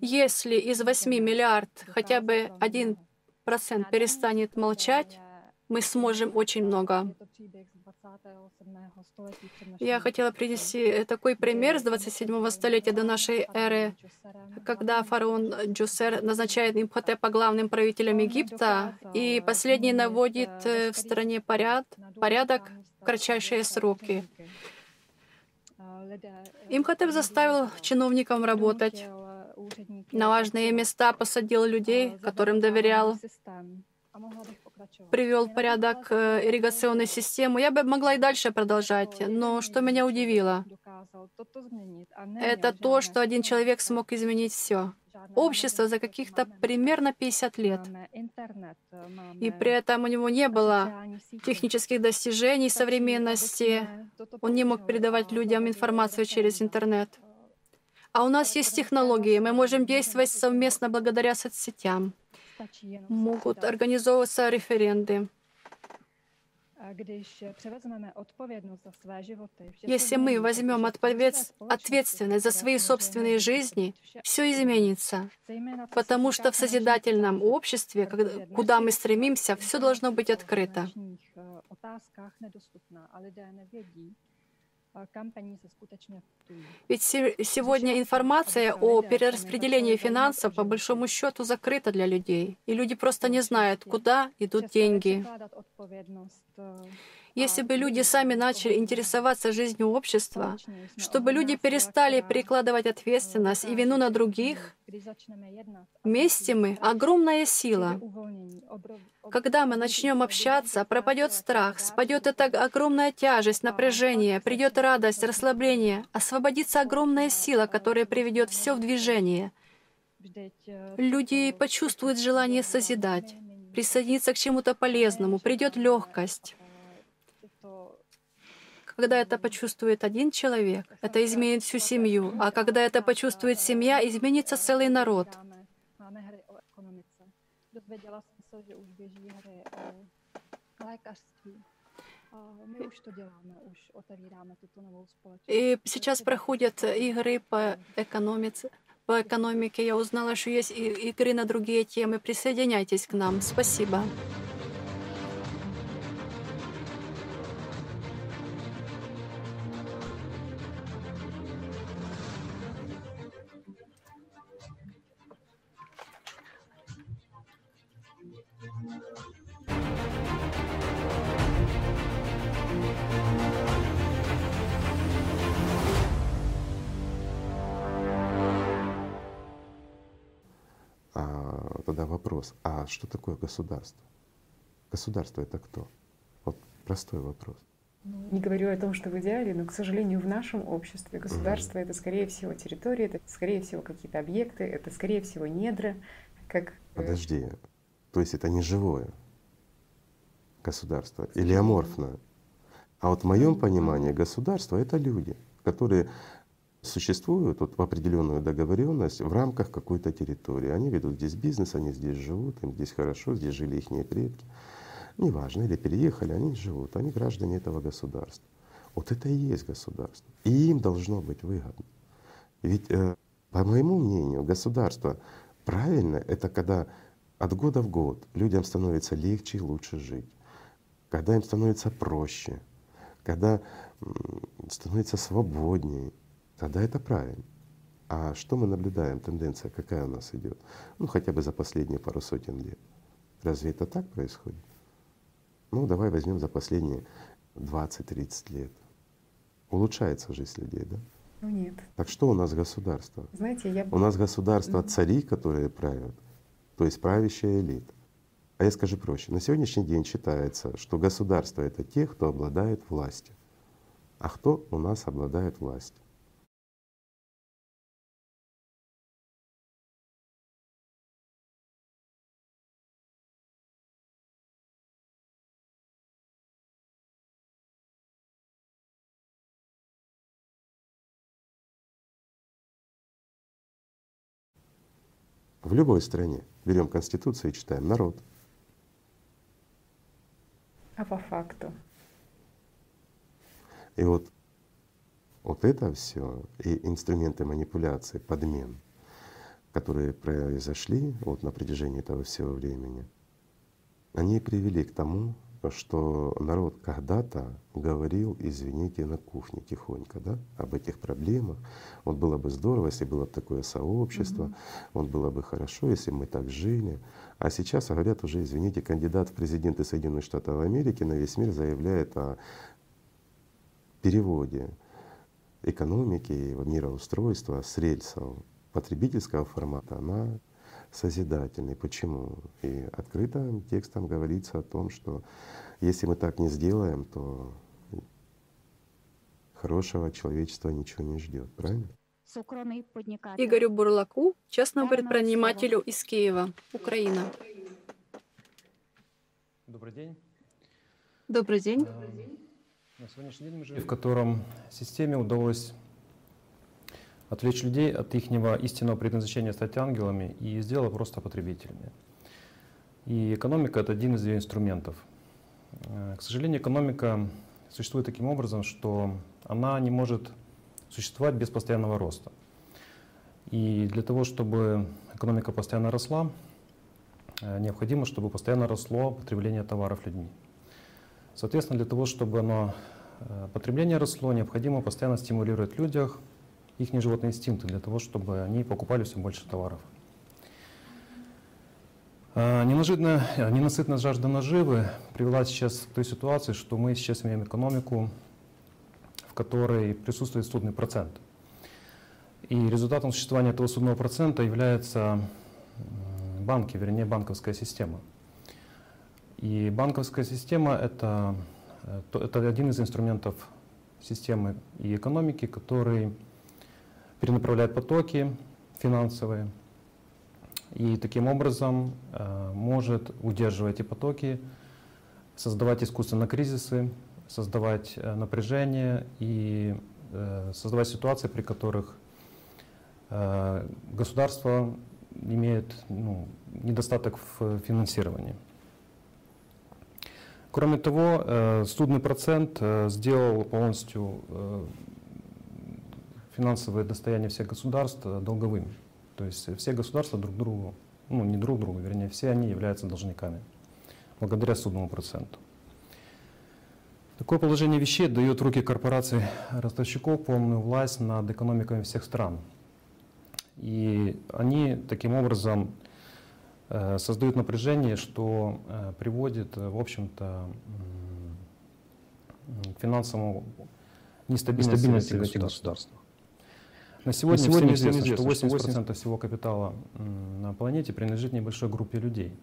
Если из 8 миллиард хотя бы один процент перестанет молчать, мы сможем очень много. Я хотела привести такой пример с 27 столетия до нашей эры, когда фараон Джусер назначает Имхотепа главным правителем Египта, и последний наводит э, в стране поряд, порядок в кратчайшие сроки. Имхотеп заставил чиновникам работать, на важные места посадил людей, которым доверял, привел порядок э, ирригационной системы. Я бы могла и дальше продолжать, но что меня удивило, это то, что один человек смог изменить все. Общество за каких-то примерно 50 лет. И при этом у него не было технических достижений современности. Он не мог передавать людям информацию через интернет. А у нас есть технологии, мы можем действовать совместно благодаря соцсетям. Могут организовываться референды. Если мы возьмем ответственность за свои собственные жизни, все изменится. Потому что в созидательном обществе, куда мы стремимся, все должно быть открыто. Ведь сегодня информация о перераспределении финансов по большому счету закрыта для людей, и люди просто не знают, куда идут деньги. Если бы люди сами начали интересоваться жизнью общества, чтобы люди перестали перекладывать ответственность и вину на других, вместе мы — огромная сила. Когда мы начнем общаться, пропадет страх, спадет эта огромная тяжесть, напряжение, придет радость, расслабление, освободится огромная сила, которая приведет все в движение. Люди почувствуют желание созидать, присоединиться к чему-то полезному, придет легкость. Когда это почувствует один человек, это изменит всю семью. А когда это почувствует семья, изменится целый народ. И сейчас проходят игры по экономике. По экономике я узнала, что есть игры на другие темы. Присоединяйтесь к нам. Спасибо. Вопрос, а что такое государство? Государство это кто? Вот простой вопрос. Ну, не говорю о том, что в идеале, но, к сожалению, в нашем обществе государство это, скорее всего, территория, это, скорее всего, какие-то объекты, это, скорее всего, недра, как... Э, Подожди, то есть это не живое государство или аморфное? А вот в моем понимании государство — это люди, которые существуют вот в определенную договоренность в рамках какой-то территории. Они ведут здесь бизнес, они здесь живут, им здесь хорошо, здесь жили их предки. Неважно, или переехали, они живут, они граждане этого государства. Вот это и есть государство. И им должно быть выгодно. Ведь, э, по моему мнению, государство правильно — это когда от года в год людям становится легче и лучше жить, когда им становится проще, когда становится свободнее, тогда это правильно. А что мы наблюдаем, тенденция какая у нас идет? Ну хотя бы за последние пару сотен лет. Разве это так происходит? Ну давай возьмем за последние 20-30 лет. Улучшается жизнь людей, да? Ну нет. Так что у нас государство? Знаете, я... У нас государство mm-hmm. цари, которые правят, то есть правящая элита. А я скажу проще. На сегодняшний день считается, что государство — это те, кто обладает властью. А кто у нас обладает властью? В любой стране. Берем Конституцию и читаем народ. А по факту? И вот, вот это все и инструменты манипуляции, подмен, которые произошли вот на протяжении этого всего времени, они привели к тому, что народ когда-то говорил, извините, на кухне тихонько, да, об этих проблемах. Вот было бы здорово, если было бы такое сообщество, mm-hmm. вот было бы хорошо, если бы мы так жили. А сейчас говорят уже, извините, кандидат в президенты Соединенных Штатов Америки на весь мир заявляет о переводе экономики мироустройства с рельсов потребительского формата на созидательный. Почему? И открытым текстом говорится о том, что если мы так не сделаем, то хорошего человечества ничего не ждет, правильно? Игорю Бурлаку, частному предпринимателю из Киева, Украина. Добрый день. Добрый день. На сегодняшний день мы живем в котором системе удалось отвлечь людей от их истинного предназначения стать ангелами и сделать просто потребителями. И экономика — это один из ее инструментов. Э, к сожалению, экономика существует таким образом, что она не может существовать без постоянного роста. И для того, чтобы экономика постоянно росла, э, необходимо, чтобы постоянно росло потребление товаров людьми. Соответственно, для того, чтобы оно, э, потребление росло, необходимо постоянно стимулировать в людях их животные инстинкты для того, чтобы они покупали все больше товаров. А, Неожиданно, ненасытная жажда наживы привела сейчас к той ситуации, что мы сейчас имеем экономику, в которой присутствует судный процент. И результатом существования этого судного процента является банки, вернее банковская система. И банковская система это, э, это один из инструментов системы и экономики, который перенаправляет потоки финансовые и таким образом э, может удерживать эти потоки, создавать искусственно кризисы создавать э, напряжение и э, создавать ситуации, при которых государство имеет ну, недостаток в финансировании. Кроме того, судный процент сделал полностью финансовое достояние всех государств долговым. То есть все государства друг другу, ну не друг другу, вернее, все они являются должниками благодаря судному проценту. Такое положение вещей дает в руки корпораций ростовщиков полную власть над экономиками всех стран. И они таким образом э, создают напряжение, что э, приводит, в общем-то, к финансовому нестабильности, нестабильности этих государствах. На сегодня, на сегодня всем известно, что 80% всего капитала на планете принадлежит небольшой группе людей.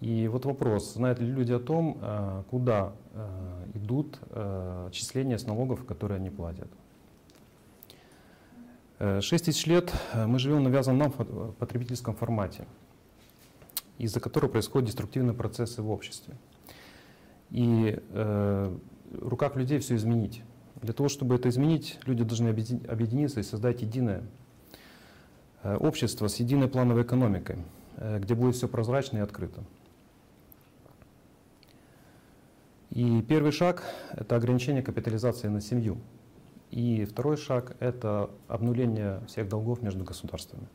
И вот вопрос, знают ли люди о том, э, куда э, идут э, отчисления с налогов, которые они платят. Шесть тысяч лет мы живем в навязанном нам потребительском формате, из-за которого происходят деструктивные процессы в обществе. И в руках людей все изменить. Для того, чтобы это изменить, люди должны объединиться и создать единое э, общество с единой плановой экономикой, э, где будет все прозрачно и открыто. И первый шаг – это ограничение капитализации на семью. И второй шаг – это обнуление всех долгов между государствами.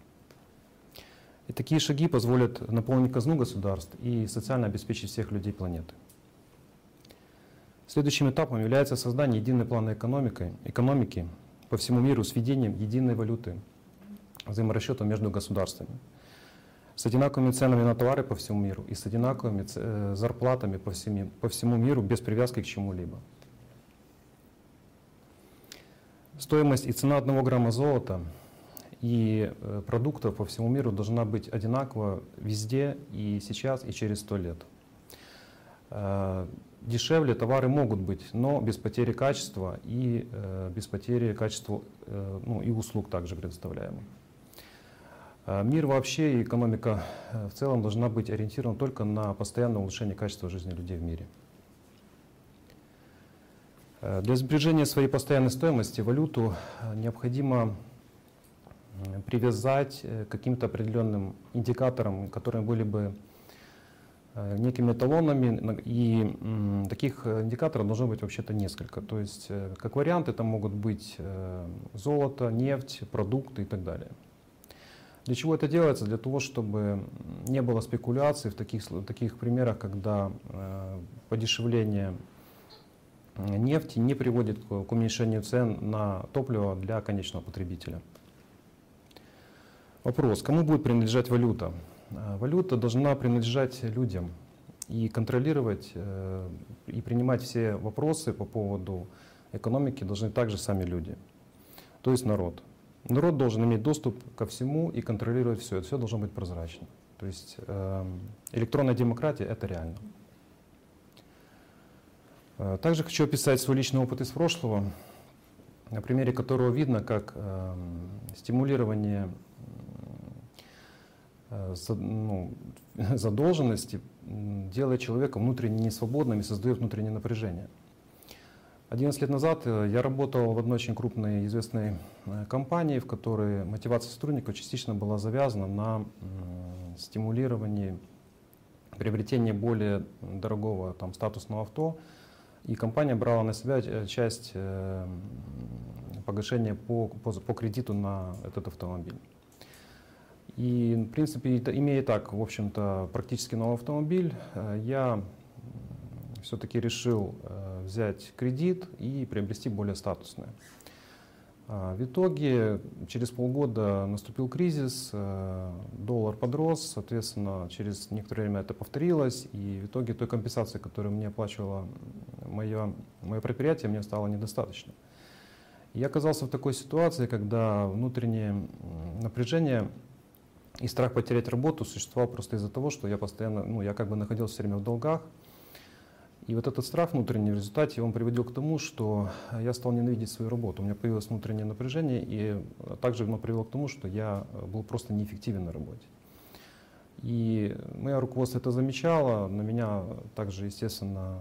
И такие шаги позволят наполнить казну государств и социально обеспечить всех людей планеты. Следующим этапом является создание единой плановой экономики, экономики по всему миру с введением единой валюты, взаиморасчетов между государствами, с одинаковыми ценами на товары по всему миру и с одинаковыми э, зарплатами по всему, по всему миру без привязки к чему-либо. Стоимость и цена одного грамма золота и э, продуктов по всему миру должна быть одинакова везде и сейчас, и через сто лет. Дешевле товары могут быть, но без потери качества и э, без потери качества э, ну, и услуг также предоставляемых. Э, мир вообще и экономика э, в целом должна быть ориентирована только на постоянное улучшение качества жизни людей в мире. Э, для сбережения своей постоянной стоимости валюту необходимо привязать к каким-то определенным индикаторам, которые были бы некими эталонами, и таких э, индикаторов должно быть вообще-то несколько. То есть, э, как вариант, это могут быть золото, нефть, продукты и так далее. Для чего это делается? Для того, чтобы не было спекуляций в таких, в таких примерах, когда подешевление нефти не приводит к уменьшению цен на топливо для конечного потребителя. Вопрос, кому будет принадлежать валюта? Э, валюта должна принадлежать людям и контролировать э, и принимать все вопросы по поводу экономики должны также сами люди, то есть народ. Народ должен иметь доступ ко всему и контролировать все. Это все должно быть прозрачно. То есть э, электронная демократия это реально. Также хочу описать свой личный опыт из прошлого, на примере которого видно, как стимулирование Э, ну, задолженности делает человека внутренне несвободным и создает внутреннее напряжение. 11 лет назад э, я работал в одной очень крупной известной э, компании, в которой мотивация сотрудников частично была завязана на стимулировании приобретения более дорогого там, статусного авто. И компания брала на себя часть погашения по, по, по кредиту на этот автомобиль. И, в принципе, имея так, в общем-то, практически новый автомобиль, э, я все-таки решил э, взять кредит и приобрести более статусное. А, в итоге через полгода наступил кризис, э, доллар подрос, соответственно, через некоторое время это повторилось, и в итоге той компенсации, которую мне оплачивало мое, мое предприятие, мне стало недостаточно. Я оказался в такой ситуации, когда внутреннее напряжение и страх потерять работу существовал просто из-за того, что я постоянно, ну, я как бы находился все время в долгах. И вот этот страх внутренний в результате, он приводил к тому, что я стал ненавидеть свою работу. У меня появилось внутреннее напряжение, и также оно привело к тому, что я был просто неэффективен на работе. И мое руководство это замечало, на меня также, естественно,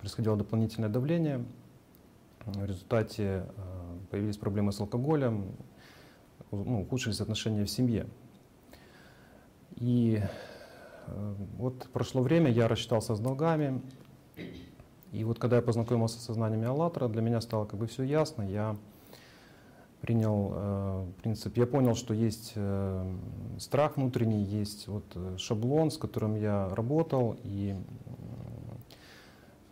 происходило дополнительное давление. В результате появились проблемы с алкоголем, ну, ухудшились отношения в семье. И вот прошло время, я рассчитался с долгами, и вот когда я познакомился со знаниями «АЛЛАТРА», для меня стало как бы все ясно. Я принял э, принцип, я понял, что есть э, страх внутренний, есть вот э, шаблон, с которым я работал, и,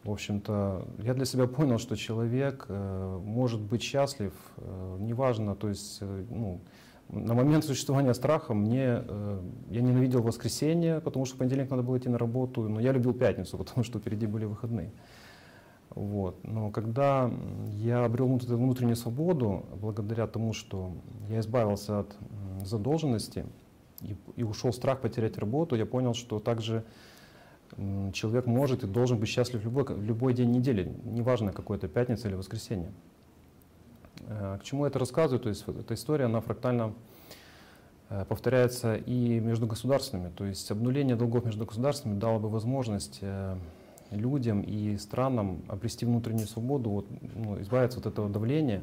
в общем-то, я для себя понял, что человек э, может быть счастлив, э, неважно, то есть, э, ну, на момент существования страха мне, э, я ненавидел воскресенье, потому что в понедельник надо было идти на работу, но я любил пятницу, потому что впереди были выходные. Вот. Но когда я обрел внутреннюю свободу, благодаря тому, что я избавился от задолженности и, и ушел страх потерять работу, я понял, что также человек может и должен быть счастлив любой, любой день недели, неважно, какой это пятница или воскресенье. Э, к чему это рассказываю? То есть эта история, она фрактально э, повторяется и между государствами. То есть обнуление долгов между государствами дало бы возможность э, людям и странам обрести внутреннюю свободу, вот, ну, избавиться от этого давления,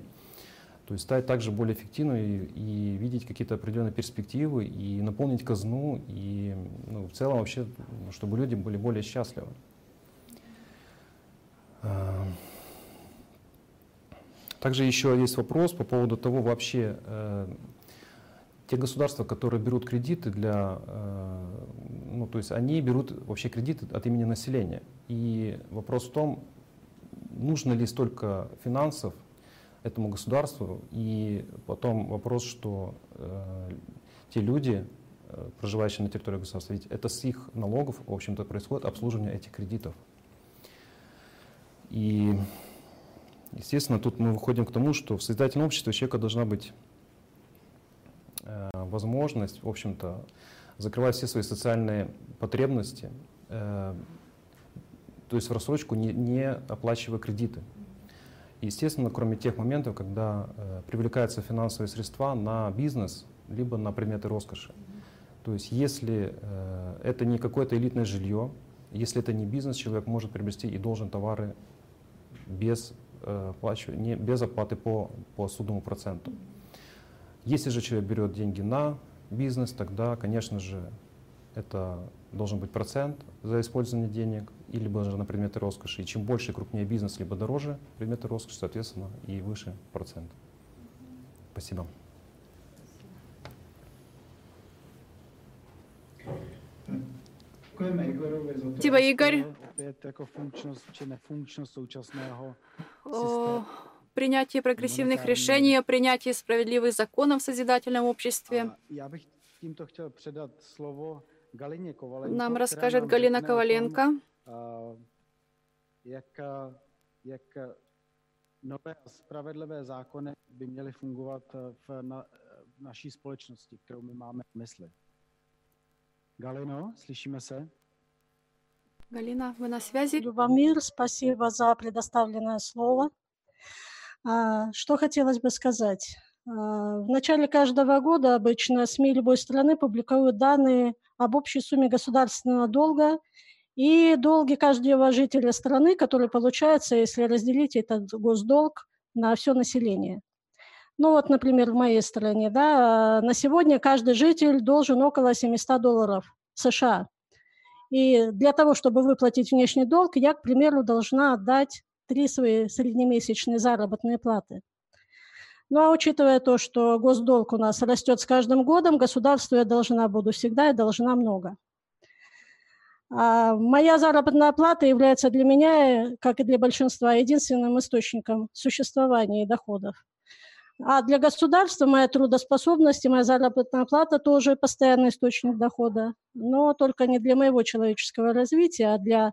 то есть стать также более эффективной и, и видеть какие-то определенные перспективы, и наполнить казну, и ну, в целом вообще, чтобы люди были более счастливы. Также еще есть вопрос по поводу того вообще, э, те государства, которые берут кредиты для, э, ну, то есть они берут вообще кредиты от имени населения. И вопрос в том, нужно ли столько финансов этому государству, и потом вопрос, что э, те люди, э, проживающие на территории государства, ведь это с их налогов, в общем-то, происходит обслуживание этих кредитов. И, естественно, тут мы выходим к тому, что в созидательном обществе у человека должна быть Э, возможность, в общем-то, закрывать все свои социальные потребности, э, то есть в рассрочку не, не оплачивая кредиты. Естественно, кроме тех моментов, когда э, привлекаются финансовые средства на бизнес, либо на предметы роскоши. То есть если это не какое-то элитное жилье, если это не бизнес, человек может приобрести и должен товары без, не, без оплаты по, по судному проценту. Если же человек берет деньги на бизнес, тогда, конечно же, это должен быть процент за использование денег, или же на предметы роскоши. И чем больше и крупнее бизнес, либо дороже предметы роскоши, соответственно, и выше процент. Спасибо. Спасибо, Игорь. О, принятии прогрессивных решений, о принятии справедливых законов в созидательном обществе. Нам расскажет Галина Коваленко. Nové spravedlivé zákony by měly fungovat v, na, v naší společnosti, kterou my máme v mysli. Галино, слышíme se? Галина, вы на связи? Любомир, спасибо за предоставленное слово. А, что хотелось бы сказать? А, в начале каждого года обычно СМИ любой страны публикуют данные об общей сумме государственного долга и долги каждого жителя страны, который получается, если разделить этот госдолг на все население. Ну вот, например, в моей стране, да, на сегодня каждый житель должен около 700 долларов США. И для того, чтобы выплатить внешний долг, я, к примеру, должна отдать три свои среднемесячные заработные платы. Ну а учитывая то, что госдолг у нас растет с каждым годом, государству я должна буду всегда и должна много. А моя заработная плата является для меня, как и для большинства, единственным источником существования и доходов. А для государства моя трудоспособность и моя заработная плата тоже постоянный источник дохода, но только не для моего человеческого развития, а для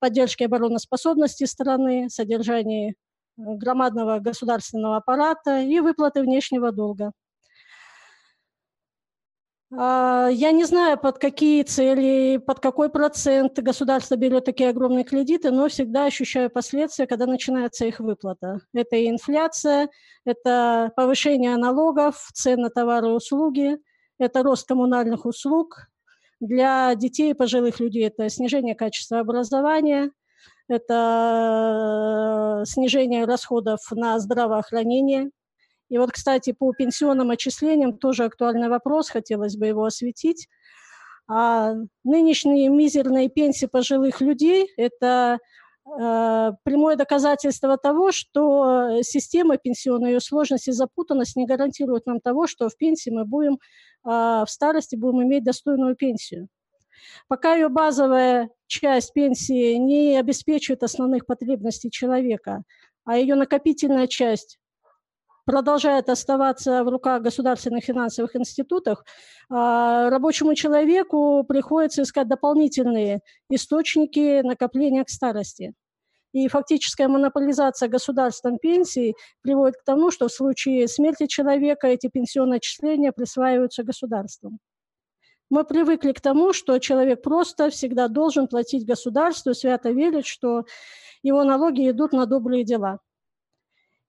поддержки обороноспособности страны, содержании э, громадного государственного аппарата и выплаты внешнего долга. А, я не знаю, под какие цели, под какой процент государство берет такие огромные кредиты, но всегда ощущаю последствия, когда начинается их выплата. Это и инфляция, это повышение налогов, цен на товары и услуги, это рост коммунальных услуг, для детей и пожилых людей это снижение качества образования, это снижение расходов на здравоохранение. И вот, кстати, по пенсионным отчислениям тоже актуальный вопрос, хотелось бы его осветить. А нынешние мизерные пенсии пожилых людей – это э, прямое доказательство того, что система пенсионной, ее сложность и запутанность не гарантирует нам того, что в пенсии мы будем, э, в старости будем иметь достойную пенсию. Пока ее базовая часть пенсии не обеспечивает основных потребностей человека, а ее накопительная часть продолжает оставаться в руках государственных финансовых институтов, а рабочему человеку приходится искать дополнительные источники накопления к старости. И фактическая монополизация государством пенсий приводит к тому, что в случае смерти человека эти пенсионные отчисления присваиваются государством. Мы привыкли к тому, что человек просто всегда должен платить государству, свято верить, что его налоги идут на добрые дела.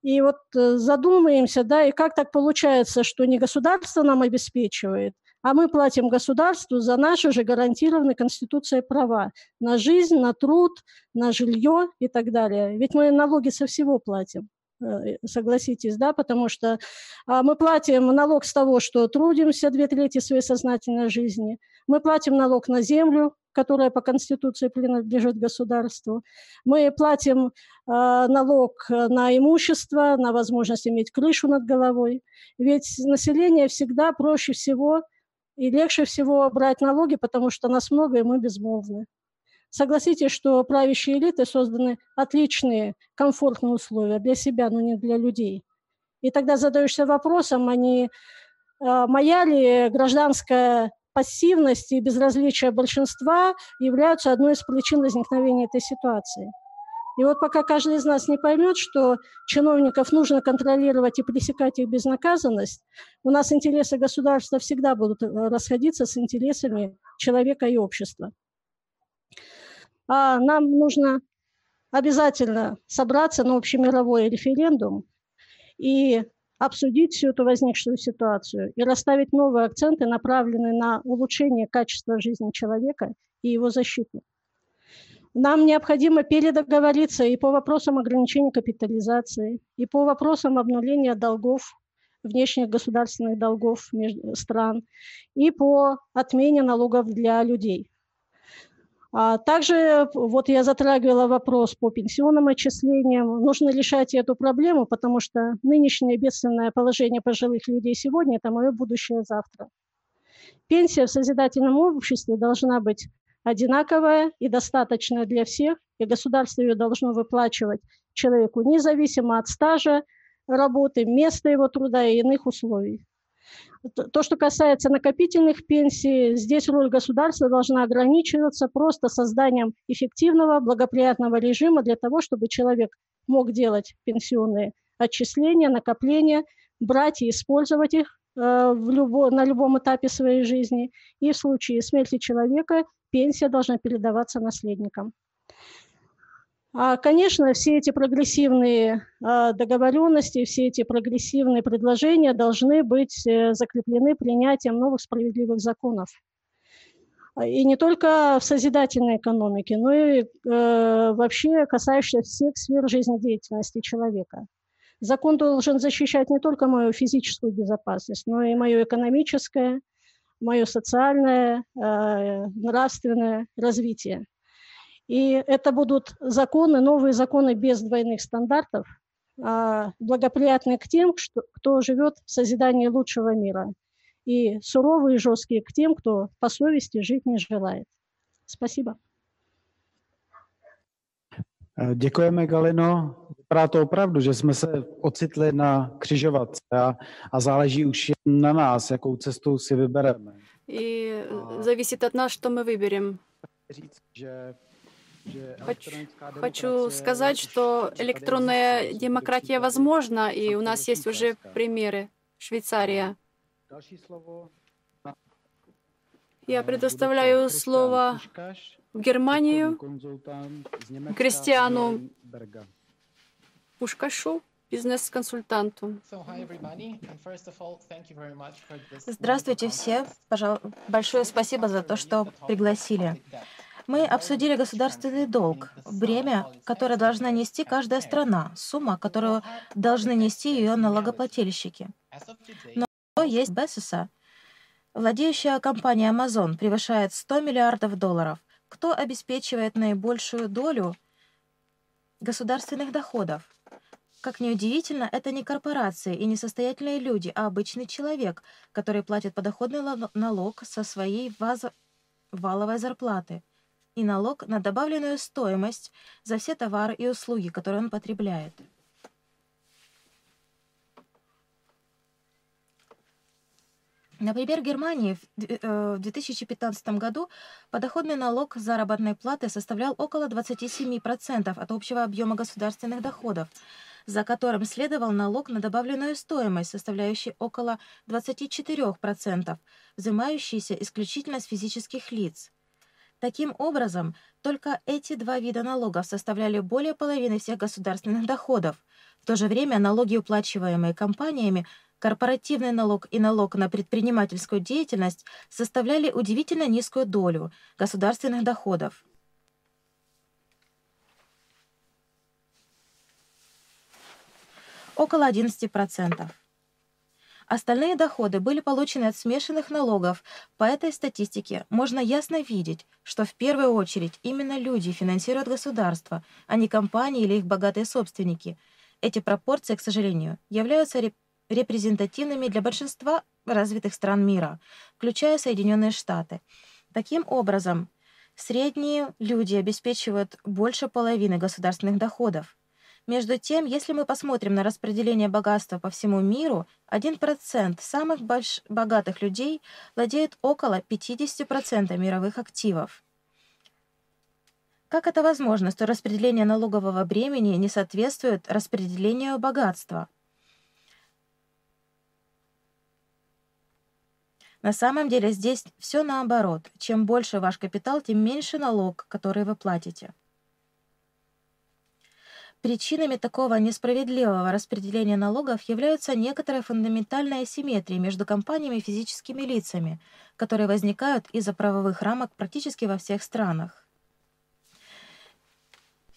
И вот э, задумаемся, да, и как так получается, что не государство нам обеспечивает, а мы платим государству за наши же гарантированные Конституцией права на жизнь, на труд, на жилье и так далее. Ведь мы налоги со всего платим э, согласитесь, да, потому что а, мы платим налог с того, что трудимся две трети своей сознательной жизни, мы платим налог на землю, которая по Конституции принадлежит государству. Мы платим э, налог на имущество, на возможность иметь крышу над головой. Ведь население всегда проще всего и легче всего брать налоги, потому что нас много, и мы безмолвны. Согласитесь, что правящие элиты созданы отличные, комфортные условия для себя, но не для людей. И тогда задаешься вопросом, а не моя ли гражданская пассивность и безразличие большинства являются одной из причин возникновения этой ситуации. И вот пока каждый из нас не поймет, что чиновников нужно контролировать и пресекать их безнаказанность, у нас интересы государства всегда будут э, расходиться с интересами человека и общества. А нам нужно обязательно собраться на общемировой референдум и обсудить всю эту возникшую ситуацию и расставить новые акценты, направленные на улучшение качества жизни человека и его защиту. Нам необходимо передоговориться и по вопросам ограничения капитализации, и по вопросам обнуления долгов, внешних государственных долгов стран, и по отмене налогов для людей. А также вот я затрагивала вопрос по пенсионным отчислениям. Нужно решать эту проблему, потому что нынешнее бедственное положение пожилых людей сегодня – это мое будущее завтра. Пенсия в созидательном обществе должна быть одинаковая и достаточная для всех, и государство ее должно выплачивать человеку независимо от стажа работы, места его труда и иных условий. То, что касается накопительных пенсий, здесь роль государства должна ограничиваться просто созданием эффективного, благоприятного режима для того, чтобы человек мог делать пенсионные отчисления, накопления, брать и использовать их э, в любо, на любом этапе своей жизни. И в случае смерти человека пенсия должна передаваться наследникам. А, конечно, все эти прогрессивные а, договоренности, все эти прогрессивные предложения должны быть э, закреплены принятием новых справедливых законов. И не только в созидательной экономике, но и э, вообще касающихся всех сфер жизнедеятельности человека. Закон должен защищать не только мою физическую безопасность, но и мое экономическое, мое социальное, э, нравственное развитие. И это будут законы, новые законы без двойных стандартов, а, благоприятные к тем, кто живет в созидании лучшего мира, и суровые и жесткие к тем, кто по совести жить не желает. Спасибо. Э, děkujeme, Galino. Vypadá to opravdu, že jsme se ocitli na křižovatce a, a záleží už na nás, jakou cestu si vybereme. И зависит от нас, что мы выберем. Říct, že Хочу сказать, что электронная демократия возможна, и у нас есть уже примеры. Швейцария. Я предоставляю слово в Германию Кристиану Пушкашу, бизнес-консультанту. Здравствуйте все. Пожалуй, большое спасибо за то, что пригласили. Мы обсудили государственный долг, бремя, которое должна нести каждая страна, сумма, которую должны нести ее налогоплательщики. Но есть Бессеса, владеющая компания Amazon, превышает 100 миллиардов долларов. Кто обеспечивает наибольшую долю государственных доходов? Как ни удивительно, это не корпорации и не состоятельные люди, а обычный человек, который платит подоходный налог со своей вазо... валовой зарплаты и налог на добавленную стоимость за все товары и услуги, которые он потребляет. Например, в Германии в 2015 э, году подоходный налог заработной платы составлял около 27% от общего объема государственных доходов, за которым следовал налог на добавленную стоимость, составляющий около 24%, взимающийся исключительно с физических лиц. Таким образом, только эти два вида налогов составляли более половины всех государственных доходов. В то же время налоги, уплачиваемые компаниями, корпоративный налог и налог на предпринимательскую деятельность составляли удивительно низкую долю государственных доходов. около 11%. Остальные доходы были получены от смешанных налогов. По этой статистике можно ясно видеть, что в первую очередь именно люди финансируют государство, а не компании или их богатые собственники. Эти пропорции, к сожалению, являются реп репрезентативными для большинства развитых стран мира, включая Соединенные Штаты. Таким образом, средние люди обеспечивают больше половины государственных доходов. Между тем, если мы посмотрим на распределение богатства по всему миру, 1% самых больш... богатых людей владеют около 50% мировых активов. Как это возможно, что распределение налогового бремени не соответствует распределению богатства? На самом деле здесь все наоборот. Чем больше ваш капитал, тем меньше налог, который вы платите. Причинами такого несправедливого распределения налогов являются некоторые фундаментальные асимметрии между компаниями и физическими лицами, которые возникают из-за правовых рамок практически во всех странах.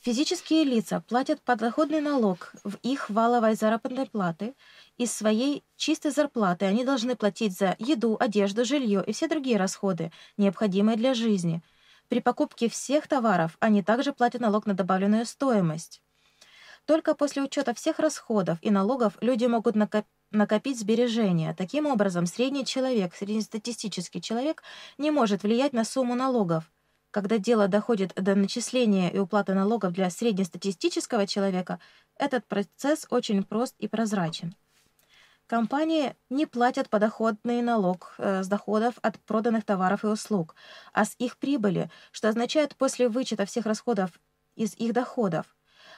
Физические лица платят подоходный налог в их валовой заработной платы. Из своей чистой зарплаты они должны платить за еду, одежду, жилье и все другие расходы, необходимые для жизни. При покупке всех товаров они также платят налог на добавленную стоимость. Только после учета всех расходов и налогов люди могут накопить сбережения. Таким образом, средний человек, среднестатистический человек не может влиять на сумму налогов. Когда дело доходит до начисления и уплаты налогов для среднестатистического человека, этот процесс очень прост и прозрачен. Компании не платят подоходный налог э, с доходов от проданных товаров и услуг, а с их прибыли, что означает после вычета всех расходов из их доходов.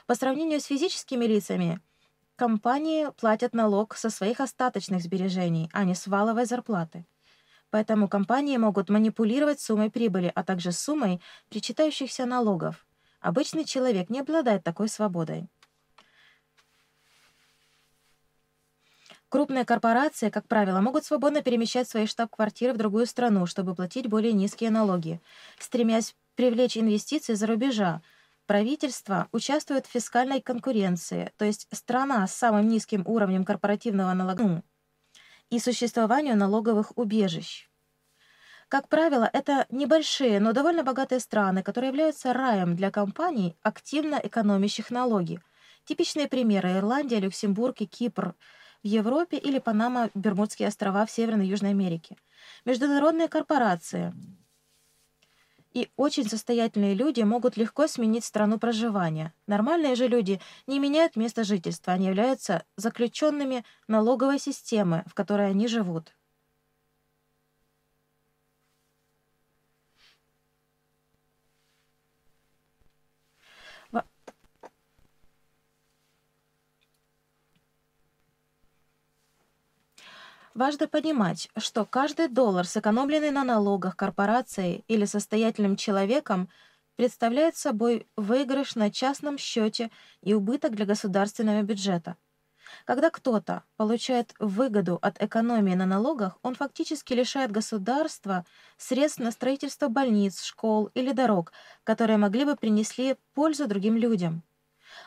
По сравнению с физическими лицами, компании платят налог со своих остаточных сбережений, а не с валовой зарплаты. Поэтому компании могут манипулировать суммой прибыли, а также суммой причитающихся налогов. Обычный человек не обладает такой свободой. Крупные корпорации, как правило, могут свободно перемещать свои штаб-квартиры в другую страну, чтобы платить более низкие налоги, стремясь привлечь инвестиции за рубежа, Правительство участвует в фискальной конкуренции, то есть страна с самым низким уровнем корпоративного налога и существованию налоговых убежищ. Как правило, это небольшие, но довольно богатые страны, которые являются раем для компаний, активно экономящих налоги. Типичные примеры – Ирландия, Люксембург и Кипр в Европе или Панама, Бермудские острова в Северной и Южной Америке. Международные корпорации – и очень состоятельные люди могут легко сменить страну проживания. Нормальные же люди не меняют место жительства, они являются заключенными налоговой системы, в которой они живут. Важно понимать, что каждый доллар, сэкономленный на налогах корпорацией или состоятельным человеком, представляет собой выигрыш на частном счете и убыток для государственного бюджета. Когда кто-то получает выгоду от экономии на налогах, он фактически лишает государства средств на строительство больниц, школ или дорог, которые могли бы принесли пользу другим людям.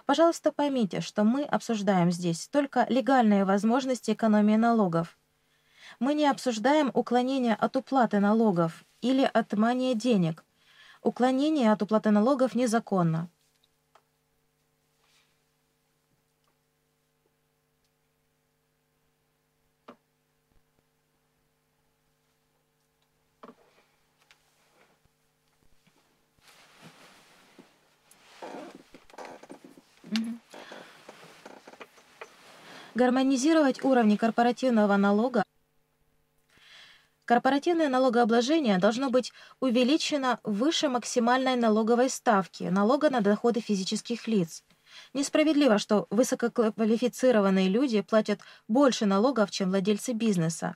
Пожалуйста, поймите, что мы обсуждаем здесь только легальные возможности экономии налогов. Мы не обсуждаем уклонение от уплаты налогов или отмания денег. Уклонение от уплаты налогов незаконно. Гармонизировать уровни корпоративного налога Корпоративное налогообложение должно быть увеличено выше максимальной налоговой ставки налога на доходы физических лиц. Несправедливо, что высококвалифицированные люди платят больше налогов, чем владельцы бизнеса.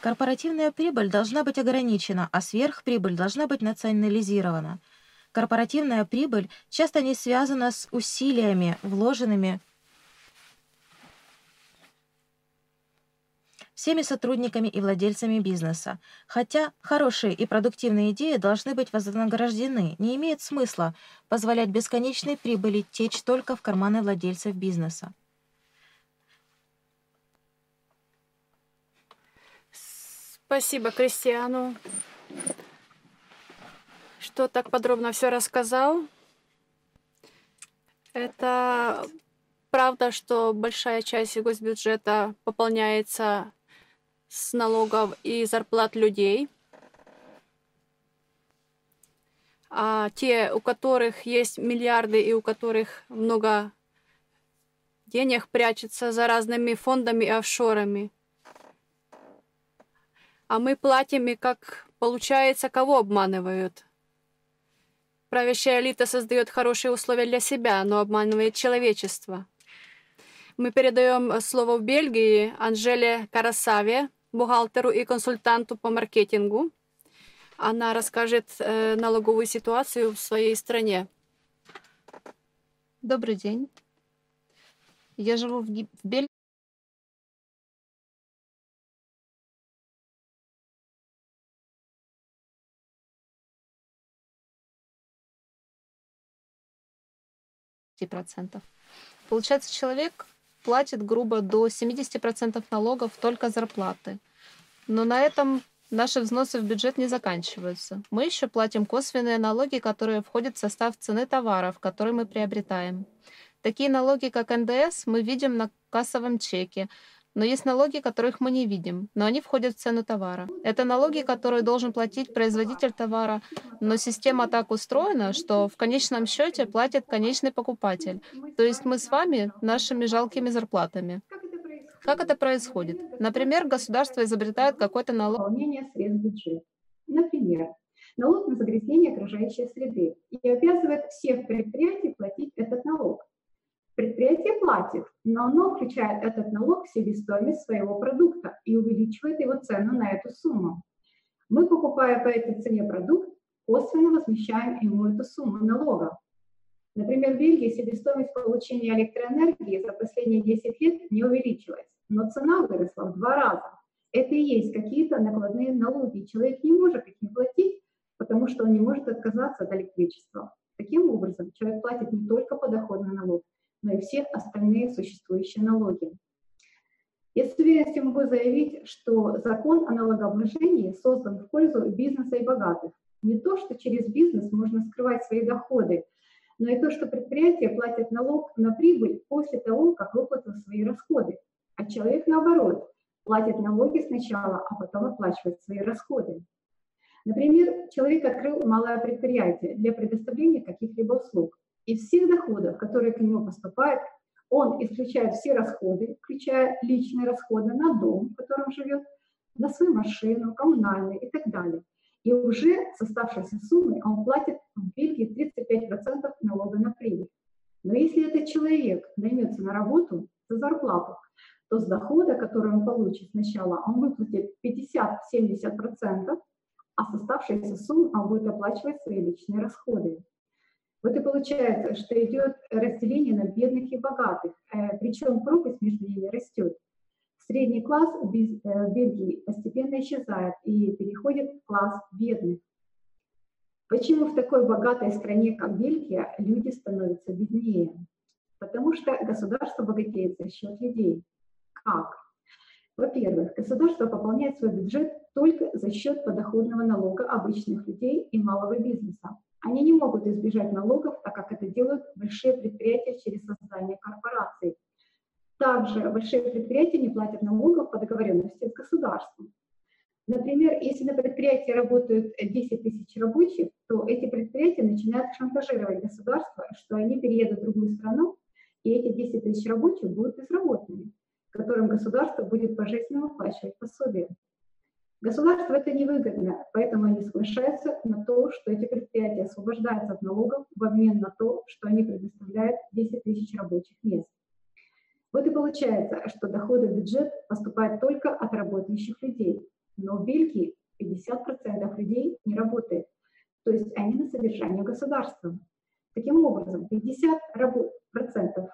Корпоративная прибыль должна быть ограничена, а сверхприбыль должна быть национализирована. Корпоративная прибыль часто не связана с усилиями, вложенными всеми сотрудниками и владельцами бизнеса. Хотя хорошие и продуктивные идеи должны быть вознаграждены, не имеет смысла позволять бесконечной прибыли течь только в карманы владельцев бизнеса. Спасибо, Кристиану, что так подробно все рассказал. Это правда, что большая часть госбюджета пополняется с налогов и зарплат людей. А те, у которых есть миллиарды и у которых много денег прячется за разными фондами и офшорами. А мы платим, и как получается, кого обманывают? Правящая элита создает хорошие условия для себя, но обманывает человечество. Мы передаем слово в Бельгии Анжеле Карасаве, бухгалтеру и консультанту по маркетингу. Она расскажет э, налоговую ситуацию в своей стране. Добрый день. Я живу в, в Бельгии. процентов. Получается, человек платит грубо до 70% налогов только зарплаты. Но на этом наши взносы в бюджет не заканчиваются. Мы еще платим косвенные налоги, которые входят в состав цены товаров, которые мы приобретаем. Такие налоги, как НДС, мы видим на кассовом чеке, но есть налоги, которых мы не видим, но они входят в цену товара. Это налоги, которые должен платить производитель товара, но система так устроена, что в конечном счете платит конечный покупатель. То есть мы с вами нашими жалкими зарплатами. Как это происходит? Например, государство изобретает какой-то налог. Например, налог на загрязнение окружающей среды и обязывает всех предприятий платить этот налог. Предприятие платит, но оно включает этот налог в себестоимость своего продукта и увеличивает его цену на эту сумму. Мы, покупая по этой цене продукт, косвенно возмещаем ему эту сумму налога. Например, в Бельгии себестоимость получения электроэнергии за последние 10 лет не увеличилась, но цена выросла в два раза. Это и есть какие-то накладные налоги. Человек не может их не платить, потому что он не может отказаться от электричества. Таким образом, человек платит не только подоходный налог, но и все остальные существующие налоги. Я с уверенностью могу заявить, что закон о налогообложении создан в пользу бизнеса и богатых. Не то, что через бизнес можно скрывать свои доходы, но и то, что предприятия платят налог на прибыль после того, как выплатил свои расходы. А человек, наоборот, платит налоги сначала, а потом оплачивает свои расходы. Например, человек открыл малое предприятие для предоставления каких-либо услуг. Из всех доходов, которые к нему поступают, он исключает все расходы, включая личные расходы на дом, в котором живет, на свою машину, коммунальные и так далее. И уже с оставшейся суммой он платит в Бельгии 35% налога на прибыль. Но если этот человек наймется на работу за зарплату, то с дохода, который он получит сначала, он выплатит 50-70%, а с оставшейся суммы он будет оплачивать свои личные расходы. Вот и получается, что идет разделение на бедных и богатых, э, причем пропасть между ними растет. Средний класс в э, Бельгии постепенно исчезает и переходит в класс бедных. Почему в такой богатой стране, как Бельгия, люди становятся беднее? Потому что государство богатеет за счет людей. Как? Во-первых, государство пополняет свой бюджет только за счет подоходного налога обычных людей и малого бизнеса. Они не могут избежать налогов, так как это делают большие предприятия через создание корпораций. Также большие предприятия не платят налогов по договоренности с государством. Например, если на предприятии работают 10 тысяч рабочих, то эти предприятия начинают шантажировать государство, что они переедут в другую страну, и эти 10 тысяч рабочих будут безработными, которым государство будет пожизненно выплачивать пособие. Государству это невыгодно, поэтому они соглашаются на то, что эти предприятия освобождаются от налогов в обмен на то, что они предоставляют 10 тысяч рабочих мест. Вот и получается, что доходы в бюджет поступают только от работающих людей. Но в Бельгии 50% людей не работает, то есть они на содержании государства. Таким образом, 50%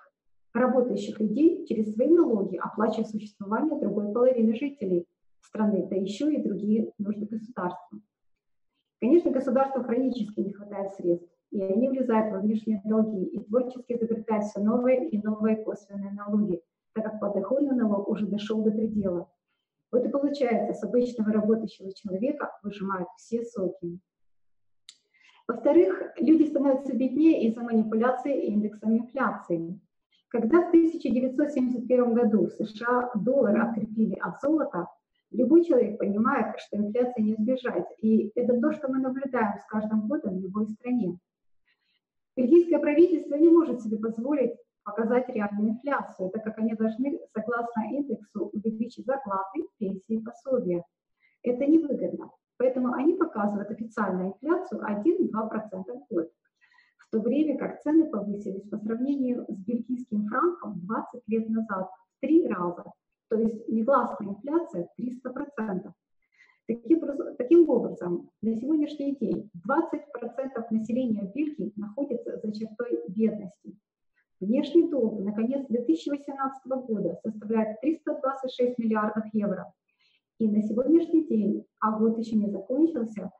работающих людей через свои налоги оплачивают существование другой половины жителей – страны, да еще и другие нужды государства. Конечно, государству хронически не хватает средств, и они влезают во внешние долги и творчески изобретают все новые и новые косвенные налоги, так как подоходный налог уже дошел до предела. Вот и получается, с обычного работающего человека выжимают все соки. Во-вторых, люди становятся беднее из-за манипуляции индексом инфляции. Когда в 1971 году в США доллар открепили от золота, Любой человек понимает, что инфляции не избежать, и это то, что мы наблюдаем с каждым годом в любой стране. Бельгийское правительство не может себе позволить показать реальную инфляцию, так как они должны, согласно индексу, увеличить зарплаты, пенсии, пособия. Это невыгодно. Поэтому они показывают официальную инфляцию 1-2% в год, в то время как цены повысились по сравнению с бельгийским франком 20 лет назад в три раза – то есть негласная инфляция 300%. Таким, таким образом, на сегодняшний день 20% населения Бельгии находится за чертой бедности. Внешний долг на конец 2018 года составляет 326 миллиардов евро. И на сегодняшний день, а год еще не закончился,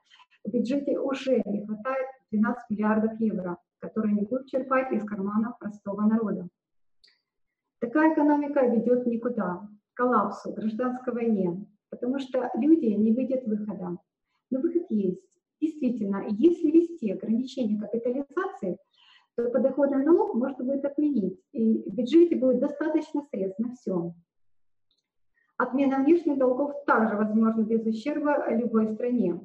в бюджете уже не хватает 12 миллиардов евро, которые не будут черпать из кармана простого народа. Такая экономика ведет никуда коллапсу, гражданской войне, потому что люди не видят выхода. Но выход есть. Действительно, если ввести ограничение капитализации, то подоходный налог можно будет отменить, и в бюджете будет достаточно средств на все. Отмена внешних долгов также возможна без ущерба любой стране.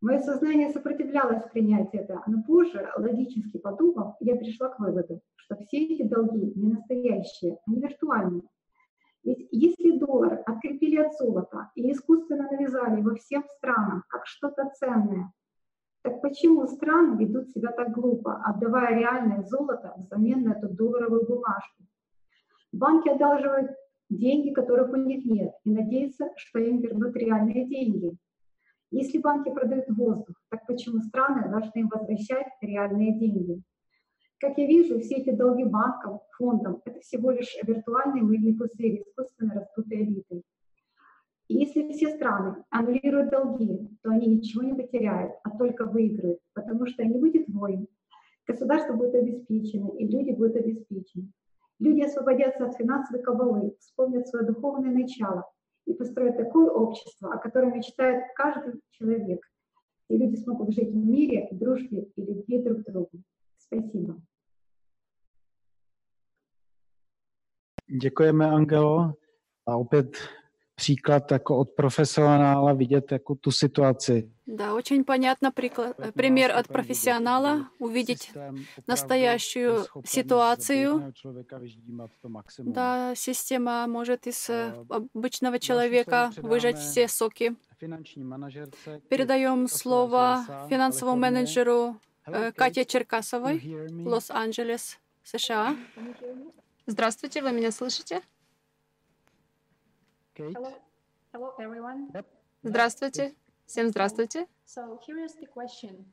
Мое сознание сопротивлялось принять это, но позже, логически подумав, я пришла к выводу, что все эти долги не настоящие, они виртуальные. Ведь если доллар открепили от золота и искусственно навязали во всем странам как что-то ценное, так почему страны ведут себя так глупо, отдавая реальное золото взамен на эту долларовую бумажку? Банки одалживают деньги, которых у них нет, и надеются, что им вернут реальные деньги. Если банки продают воздух, так почему страны должны им возвращать реальные деньги? Как я вижу, все эти долги банкам, фондам – это всего лишь виртуальные мыльные пузыри искусственно раздутой элитой. И если все страны аннулируют долги, то они ничего не потеряют, а только выиграют, потому что не будет войн, государство будет обеспечено, и люди будут обеспечены. Люди освободятся от финансовой кабалы, вспомнят свое духовное начало и построят такое общество, о котором мечтает каждый человек. И люди смогут жить в мире, дружбе и любви друг к другу. Спасибо. Děkujeme, Angelo. A opět příklad jako od profesionála vidět jako tu situaci. Да, очень понятно приклад, пример от профессионала, увидеть настоящую ситуацию. Да, система может из обычного человека выжать все соки. Передаем слово финансовому менеджеру Кате Черкасовой, Лос-Анджелес, США. Здравствуйте, вы меня слышите? Hello. Hello, everyone. Здравствуйте. Всем здравствуйте. So here is the question.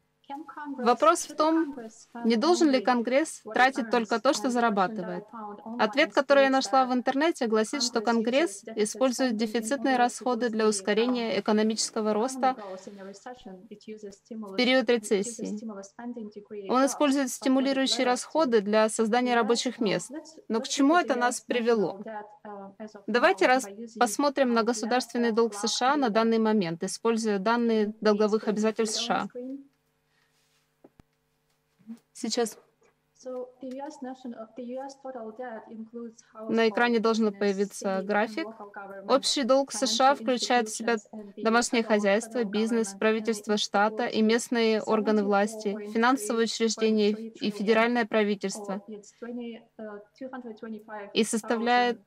Вопрос в том, не должен ли Конгресс тратить только то, что зарабатывает. Ответ, который я нашла в интернете, гласит, что Конгресс использует дефицитные расходы для ускорения экономического роста в период рецессии. Он использует стимулирующие расходы для создания рабочих мест. Но к чему это нас привело? Давайте раз посмотрим на государственный долг США на данный момент, используя данные долговых обязательств США. Сейчас на экране должен появиться график. Общий долг США включает в себя домашнее хозяйство, бизнес, правительство штата и местные органы власти, финансовые учреждения и федеральное правительство, и составляет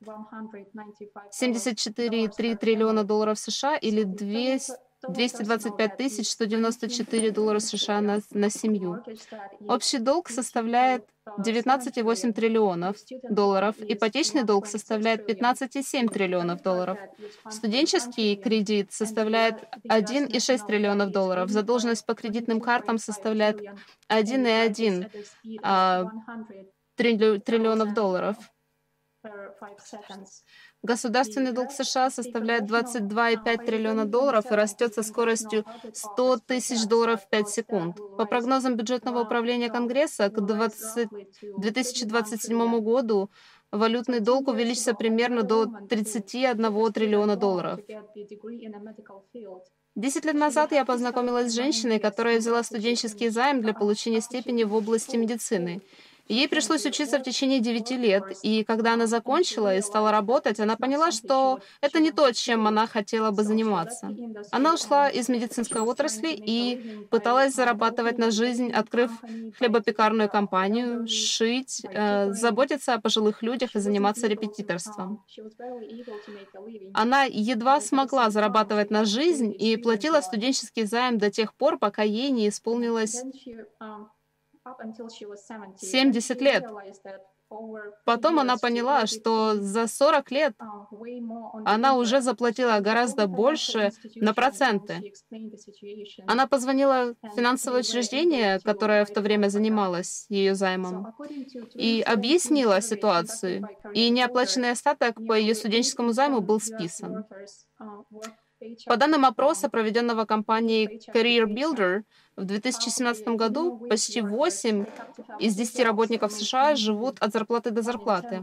74,3 триллиона долларов США или 200 225 194 доллара США на, на семью. Общий долг составляет 19,8 триллионов долларов, ипотечный долг составляет 15,7 триллионов долларов, студенческий кредит составляет 1,6 триллионов долларов, задолженность по кредитным картам составляет 1,1 а, триллионов долларов. Государственный долг США составляет 22,5 триллиона долларов и растет со скоростью 100 тысяч долларов в 5 секунд. По прогнозам бюджетного управления Конгресса, к 20... 2027 году валютный долг увеличится примерно до 31 триллиона долларов. Десять лет назад я познакомилась с женщиной, которая взяла студенческий займ для получения степени в области медицины. Ей пришлось учиться в течение 9 лет, и когда она закончила и стала работать, она поняла, что это не то, чем она хотела бы заниматься. Она ушла из медицинской отрасли и пыталась зарабатывать на жизнь, открыв хлебопекарную компанию, шить, э, заботиться о пожилых людях и заниматься репетиторством. Она едва смогла зарабатывать на жизнь и платила студенческий займ до тех пор, пока ей не исполнилось 70 лет. Потом она поняла, что за 40 лет она уже заплатила гораздо больше на проценты. Она позвонила в финансовое учреждение, которое в то время занималось ее займом, и объяснила ситуацию. И неоплаченный остаток по ее студенческому займу был списан. По данным опроса, проведенного компанией Career Builder, в 2017 году почти 8 из 10 работников США живут от зарплаты до зарплаты.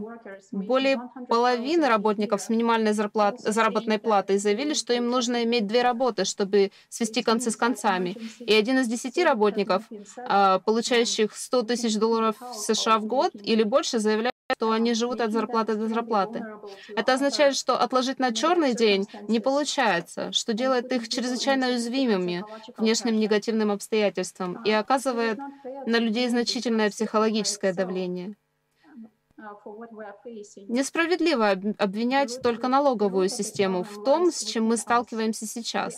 Более половины работников с минимальной зарплат, заработной платой заявили, что им нужно иметь две работы, чтобы свести концы с концами. И один из десяти работников, а, получающих 100 тысяч долларов США в год или больше, заявляют, то они живут от зарплаты до зарплаты. Это означает, что отложить на черный день не получается, что делает их чрезвычайно уязвимыми к внешним негативным обстоятельствам и оказывает на людей значительное психологическое давление. Несправедливо обвинять только налоговую систему в том, с чем мы сталкиваемся сейчас.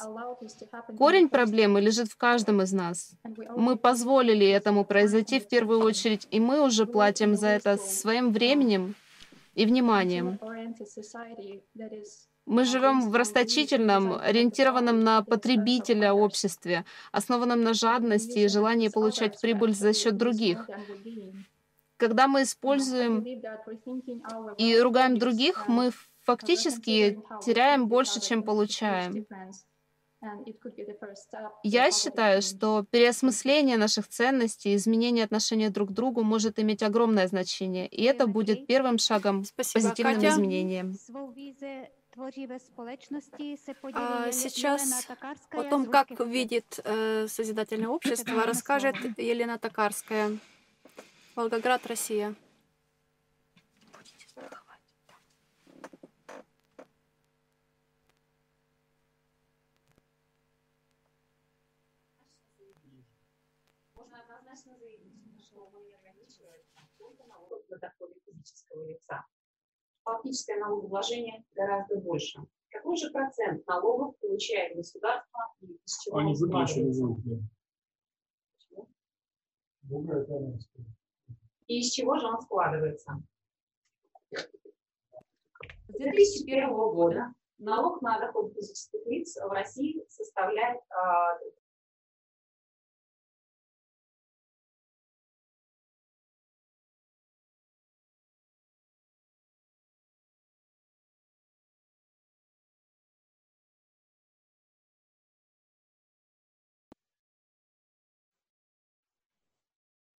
Корень проблемы лежит в каждом из нас. Мы позволили этому произойти в первую очередь, и мы уже платим за это своим временем и вниманием. Мы живем в расточительном, ориентированном на потребителя обществе, основанном на жадности и желании получать прибыль за счет других. Когда мы используем и ругаем других, мы фактически теряем больше, чем получаем. Я считаю, что переосмысление наших ценностей, изменение отношения друг к другу может иметь огромное значение, и это будет первым шагом к позитивным Катя. изменениям. А сейчас о том, как видит э, созидательное общество, расскажет Елена Токарская. Волгоград, Россия. Можно однозначно заявить, что не ограничиваем только налог на доходы физического лица. Фактическое налогообложение гораздо больше. Какой же процент налогов получает государство и из чего он складывается? И из чего же он складывается? С 2001 года налог на доход физических лиц в России составляет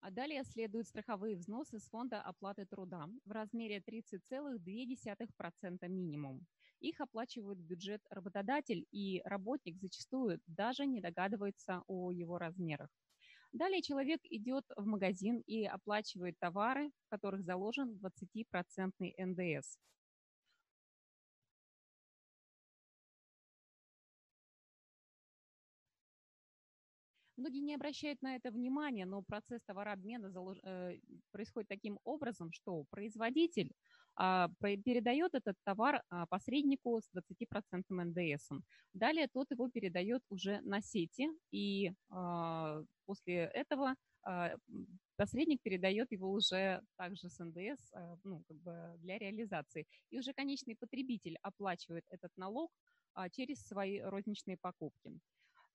А далее следуют страховые взносы с фонда оплаты труда в размере 30,2% минимум. Их оплачивают бюджет работодатель, и работник зачастую даже не догадывается о его размерах. Далее человек идет в магазин и оплачивает товары, в которых заложен 20% НДС. Многие не обращают на это внимания, но процесс товарообмена залож... э, происходит таким образом, что производитель а, передает этот товар а, посреднику с 20% НДС. Далее тот его передает уже на сети, и а, после этого посредник передает его уже также с НДС ну, как бы для реализации. И уже конечный потребитель оплачивает этот налог через свои розничные покупки.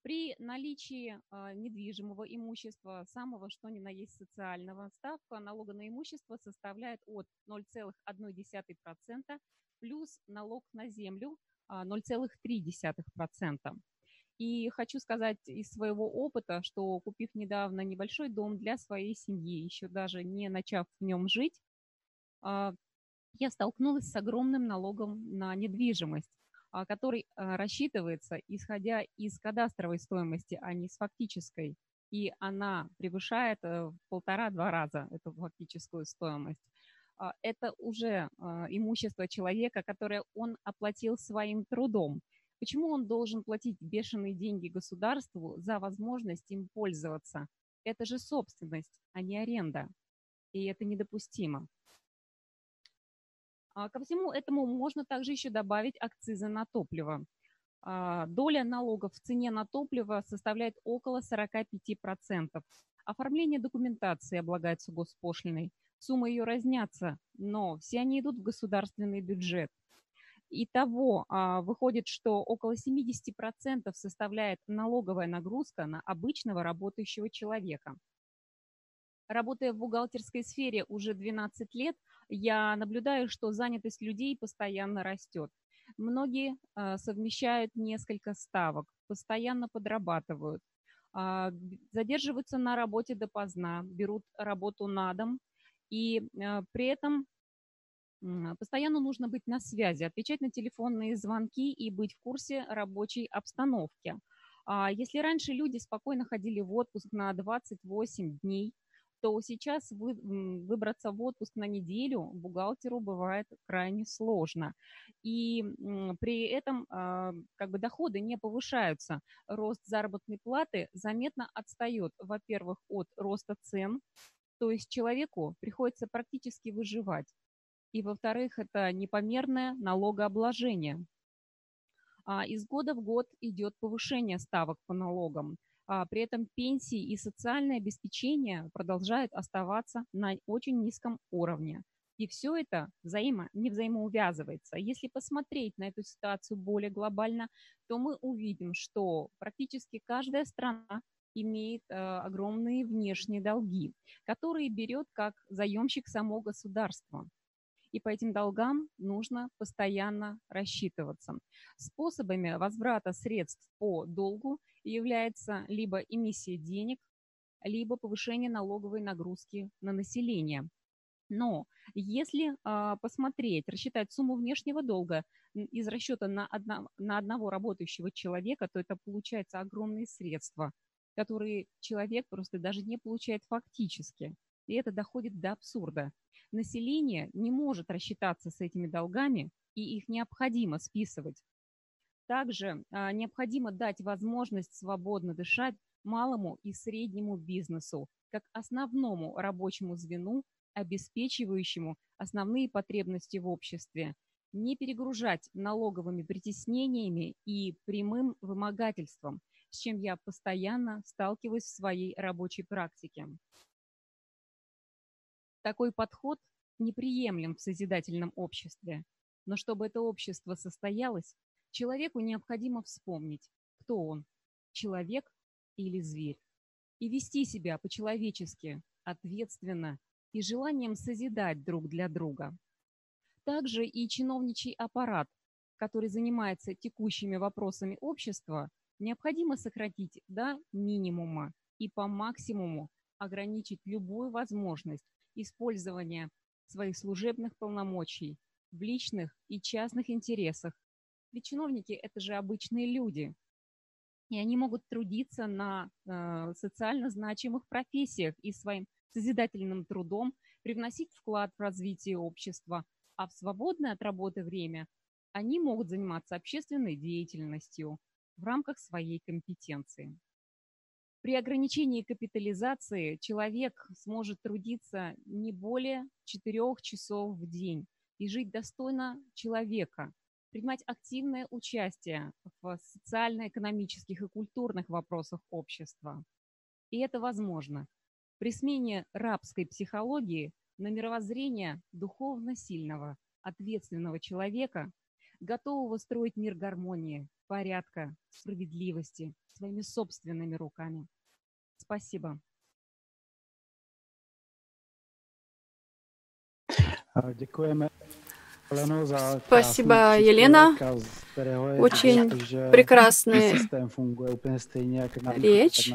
При наличии э, недвижимого имущества, самого что ни на есть социального, ставка налога на имущество составляет от 0,1% плюс налог на землю 0,3%. И хочу сказать из своего опыта, что купив недавно небольшой дом для своей семьи, еще даже не начав в нем жить, я столкнулась с огромным налогом на недвижимость. А, который а, рассчитывается, исходя из кадастровой стоимости, а не с фактической. И она превышает э, в полтора-два раза эту фактическую стоимость. А, это уже имущество человека, которое он оплатил своим трудом. Почему он должен платить бешеные деньги государству за возможность им пользоваться? Это же собственность, а не аренда. И это недопустимо. А, ко всему этому можно также еще добавить акцизы на топливо. А, доля налогов в цене на топливо составляет около 45%. Оформление документации облагается госпошлиной. Суммы ее разнятся, но все они идут в государственный бюджет. Итого а, выходит, что около 70% составляет налоговая нагрузка на обычного работающего человека. Работая в бухгалтерской сфере уже 12 лет, я наблюдаю, что занятость людей постоянно растет. Многие э, совмещают несколько ставок, постоянно подрабатывают, э, задерживаются на работе допоздна, берут работу на дом, и э, при этом постоянно нужно быть на связи, отвечать на телефонные звонки и быть в курсе рабочей обстановки. А если раньше люди спокойно ходили в отпуск на 28 дней, то сейчас вы, выбраться в отпуск на неделю бухгалтеру бывает крайне сложно. И при этом а, как бы доходы не повышаются. Рост заработной платы заметно отстает, во-первых, от роста цен, то есть человеку приходится практически выживать. И, во-вторых, это непомерное налогообложение. А из года в год идет повышение ставок по налогам. А при этом пенсии и социальное обеспечение продолжают оставаться на очень низком уровне. И все это взаимо, не взаимоувязывается. Если посмотреть на эту ситуацию более глобально, то мы увидим, что практически каждая страна имеет э, огромные внешние долги, которые берет как заемщик само государство и по этим долгам нужно постоянно рассчитываться. Способами возврата средств по долгу является либо эмиссия денег, либо повышение налоговой нагрузки на население. Но если э, посмотреть, рассчитать сумму внешнего долга из расчета на, одно, на одного работающего человека, то это получается огромные средства, которые человек просто даже не получает фактически. И это доходит до абсурда. Население не может рассчитаться с этими долгами, и их необходимо списывать. Также а, необходимо дать возможность свободно дышать малому и среднему бизнесу, как основному рабочему звену, обеспечивающему основные потребности в обществе, не перегружать налоговыми притеснениями и прямым вымогательством, с чем я постоянно сталкиваюсь в своей рабочей практике. Такой подход неприемлем в созидательном обществе. Но чтобы это общество состоялось, человеку необходимо вспомнить, кто он – человек или зверь, и вести себя по-человечески, ответственно и желанием созидать друг для друга. Также и чиновничий аппарат, который занимается текущими вопросами общества, необходимо сократить до минимума и по максимуму ограничить любую возможность использования своих служебных полномочий в личных и частных интересах. Ведь чиновники – это же обычные люди, и они могут трудиться на э, социально значимых профессиях и своим созидательным трудом привносить вклад в развитие общества, а в свободное от работы время они могут заниматься общественной деятельностью в рамках своей компетенции. При ограничении капитализации человек сможет трудиться не более 4 часов в день и жить достойно человека, принимать активное участие в социально-экономических и культурных вопросах общества. И это возможно при смене рабской психологии на мировоззрение духовно сильного, ответственного человека, готового строить мир гармонии, порядка, справедливости своими собственными руками. Спасибо. Спасибо, Елена. Очень прекрасная речь.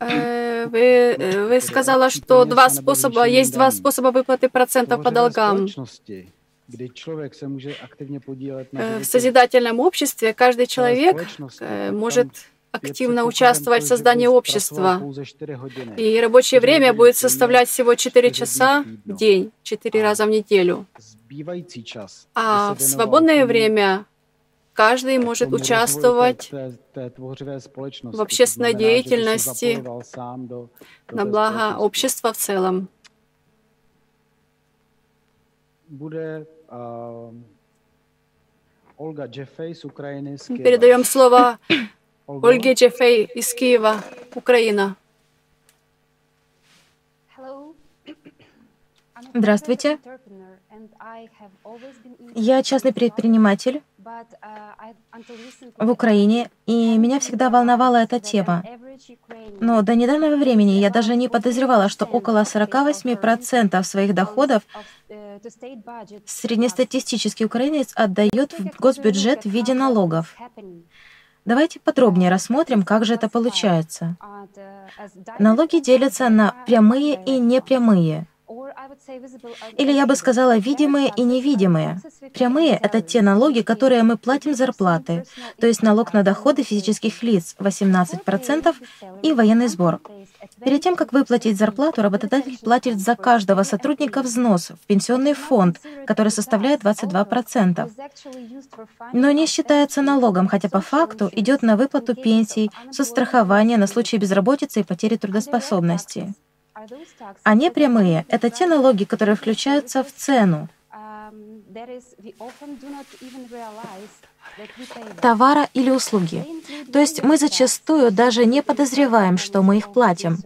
Э, вы, э, вы сказала, что два способа, есть два способа выплаты процентов по долгам. Э, в созидательном обществе каждый человек может активно участвовать в создании общества. И рабочее время будет составлять всего 4 часа в день, 4 раза в неделю. А в свободное время каждый может участвовать в общественной деятельности на благо общества в целом. Передаем слово Ольге Джеффей из Киева, Украина. Здравствуйте. Я частный предприниматель в Украине, и меня всегда волновала эта тема. Но до недавнего времени я даже не подозревала, что около 48% своих доходов среднестатистический украинец отдает в госбюджет в виде налогов. Давайте подробнее рассмотрим, как же это получается. Налоги делятся на прямые и непрямые. Или я бы сказала, видимые и невидимые. Прямые — это те налоги, которые мы платим зарплаты, то есть налог на доходы физических лиц 18% и военный сбор. Перед тем, как выплатить зарплату, работодатель платит за каждого сотрудника взнос в пенсионный фонд, который составляет 22%. Но не считается налогом, хотя по факту идет на выплату пенсий, соцстрахование на случай безработицы и потери трудоспособности. А непрямые — это те налоги, которые включаются в цену товара или услуги. То есть мы зачастую даже не подозреваем, что мы их платим.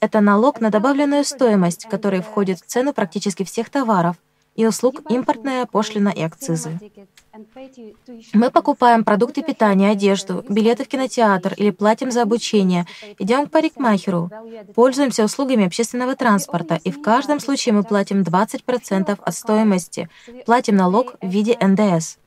Это налог на добавленную стоимость, который входит в цену практически всех товаров и услуг, импортная пошлина и акцизы. Мы покупаем продукты питания, одежду, билеты в кинотеатр или платим за обучение, идем к парикмахеру, пользуемся услугами общественного транспорта, и в каждом случае мы платим 20% от стоимости, платим налог в виде НДС.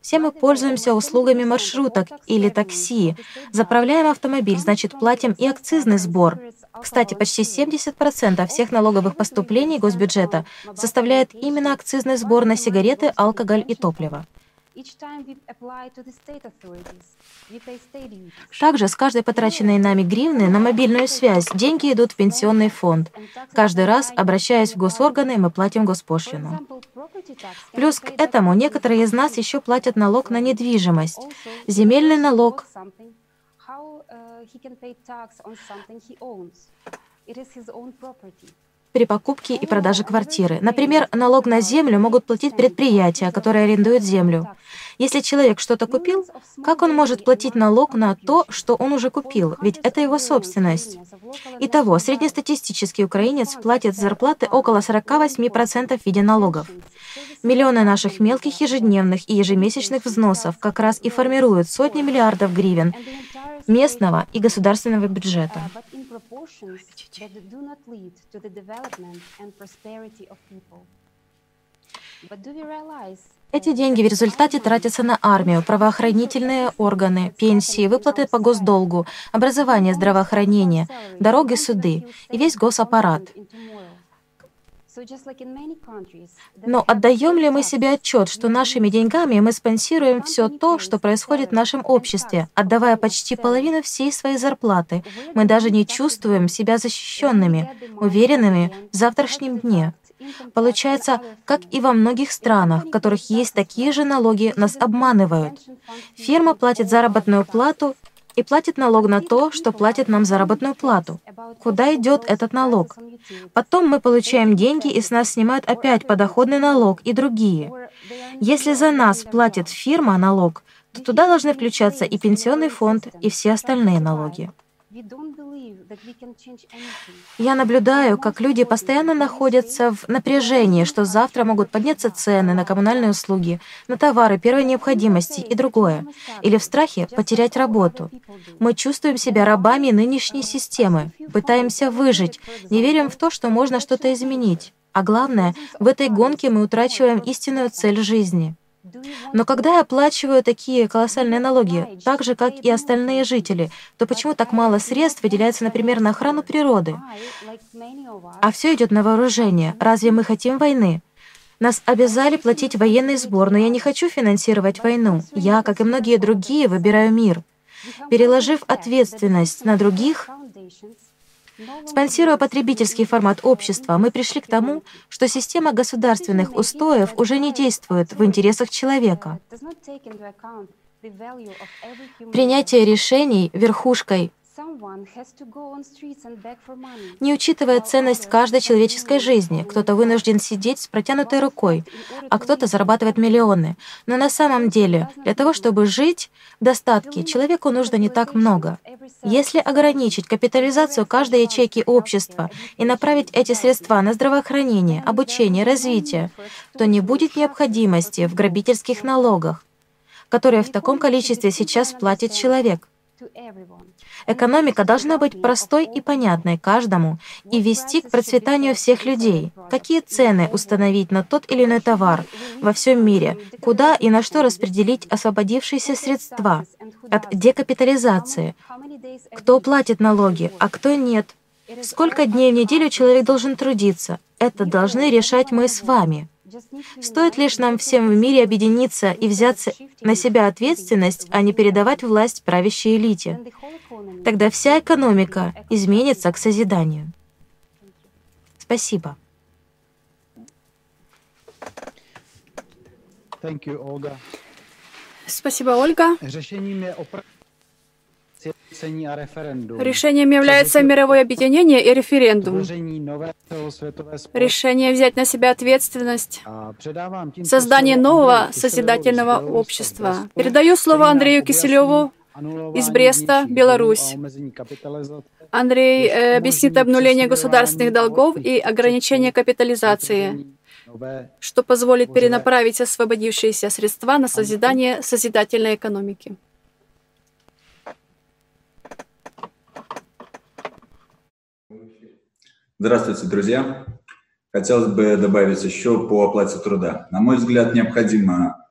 Все мы пользуемся услугами маршруток или такси, заправляем автомобиль, значит, платим и акцизный сбор. Кстати, почти 70% всех налоговых поступлений госбюджета составляет именно акцизный сбор на сигареты, алкоголь и топливо. Также с каждой потраченной нами гривны на мобильную связь деньги идут в пенсионный фонд. Каждый раз, обращаясь в госорганы, мы платим госпошлину. Плюс к этому некоторые из нас еще платят налог на недвижимость, земельный налог, при покупке и продаже квартиры. Например, налог на землю могут платить предприятия, которые арендуют землю. Если человек что-то купил, как он может платить налог на то, что он уже купил? Ведь это его собственность. Итого, среднестатистический украинец платит зарплаты около 48% в виде налогов. Миллионы наших мелких ежедневных и ежемесячных взносов как раз и формируют сотни миллиардов гривен местного и государственного бюджета. Эти деньги в результате тратятся на армию, правоохранительные органы, пенсии, выплаты по госдолгу, образование, здравоохранение, дороги, суды и весь госаппарат. Но отдаем ли мы себе отчет, что нашими деньгами мы спонсируем все то, что происходит в нашем обществе, отдавая почти половину всей своей зарплаты? Мы даже не чувствуем себя защищенными, уверенными в завтрашнем дне. Получается, как и во многих странах, в которых есть такие же налоги, нас обманывают. Фирма платит заработную плату и платит налог на то, что платит нам заработную плату. Куда идет этот налог? Потом мы получаем деньги, и с нас снимают опять подоходный налог и другие. Если за нас платит фирма налог, то туда должны включаться и пенсионный фонд, и все остальные налоги. Я наблюдаю, как люди постоянно находятся в напряжении, что завтра могут подняться цены на коммунальные услуги, на товары первой необходимости и другое, или в страхе потерять работу. Мы чувствуем себя рабами нынешней системы, пытаемся выжить, не верим в то, что можно что-то изменить. А главное, в этой гонке мы утрачиваем истинную цель жизни — но когда я оплачиваю такие колоссальные налоги, так же, как и остальные жители, то почему так мало средств выделяется, например, на охрану природы? А все идет на вооружение. Разве мы хотим войны? Нас обязали платить военный сбор, но я не хочу финансировать войну. Я, как и многие другие, выбираю мир. Переложив ответственность на других, Спонсируя потребительский формат общества, мы пришли к тому, что система государственных устоев уже не действует в интересах человека. Принятие решений верхушкой не учитывая ценность каждой человеческой жизни. Кто-то вынужден сидеть с протянутой рукой, а кто-то зарабатывает миллионы. Но на самом деле, для того, чтобы жить в достатке, человеку нужно не так много. Если ограничить капитализацию каждой ячейки общества и направить эти средства на здравоохранение, обучение, развитие, то не будет необходимости в грабительских налогах, которые в таком количестве сейчас платит человек. Экономика должна быть простой и понятной каждому и вести к процветанию всех людей. Какие цены установить на тот или иной товар во всем мире, куда и на что распределить освободившиеся средства от декапитализации, кто платит налоги, а кто нет, сколько дней в неделю человек должен трудиться. Это должны решать мы с вами. Стоит лишь нам всем в мире объединиться и взяться на себя ответственность, а не передавать власть правящей элите. Тогда вся экономика изменится к созиданию. Спасибо. Спасибо, Ольга. Решением является мировое объединение и референдум. Решение взять на себя ответственность. Создание нового созидательного общества. Передаю слово Андрею Киселеву из Бреста, Беларусь. Андрей э, объяснит обнуление государственных долгов и ограничение капитализации, что позволит перенаправить освободившиеся средства на созидание созидательной экономики. Здравствуйте, друзья. Хотелось бы добавить еще по оплате труда. На мой взгляд, необходимо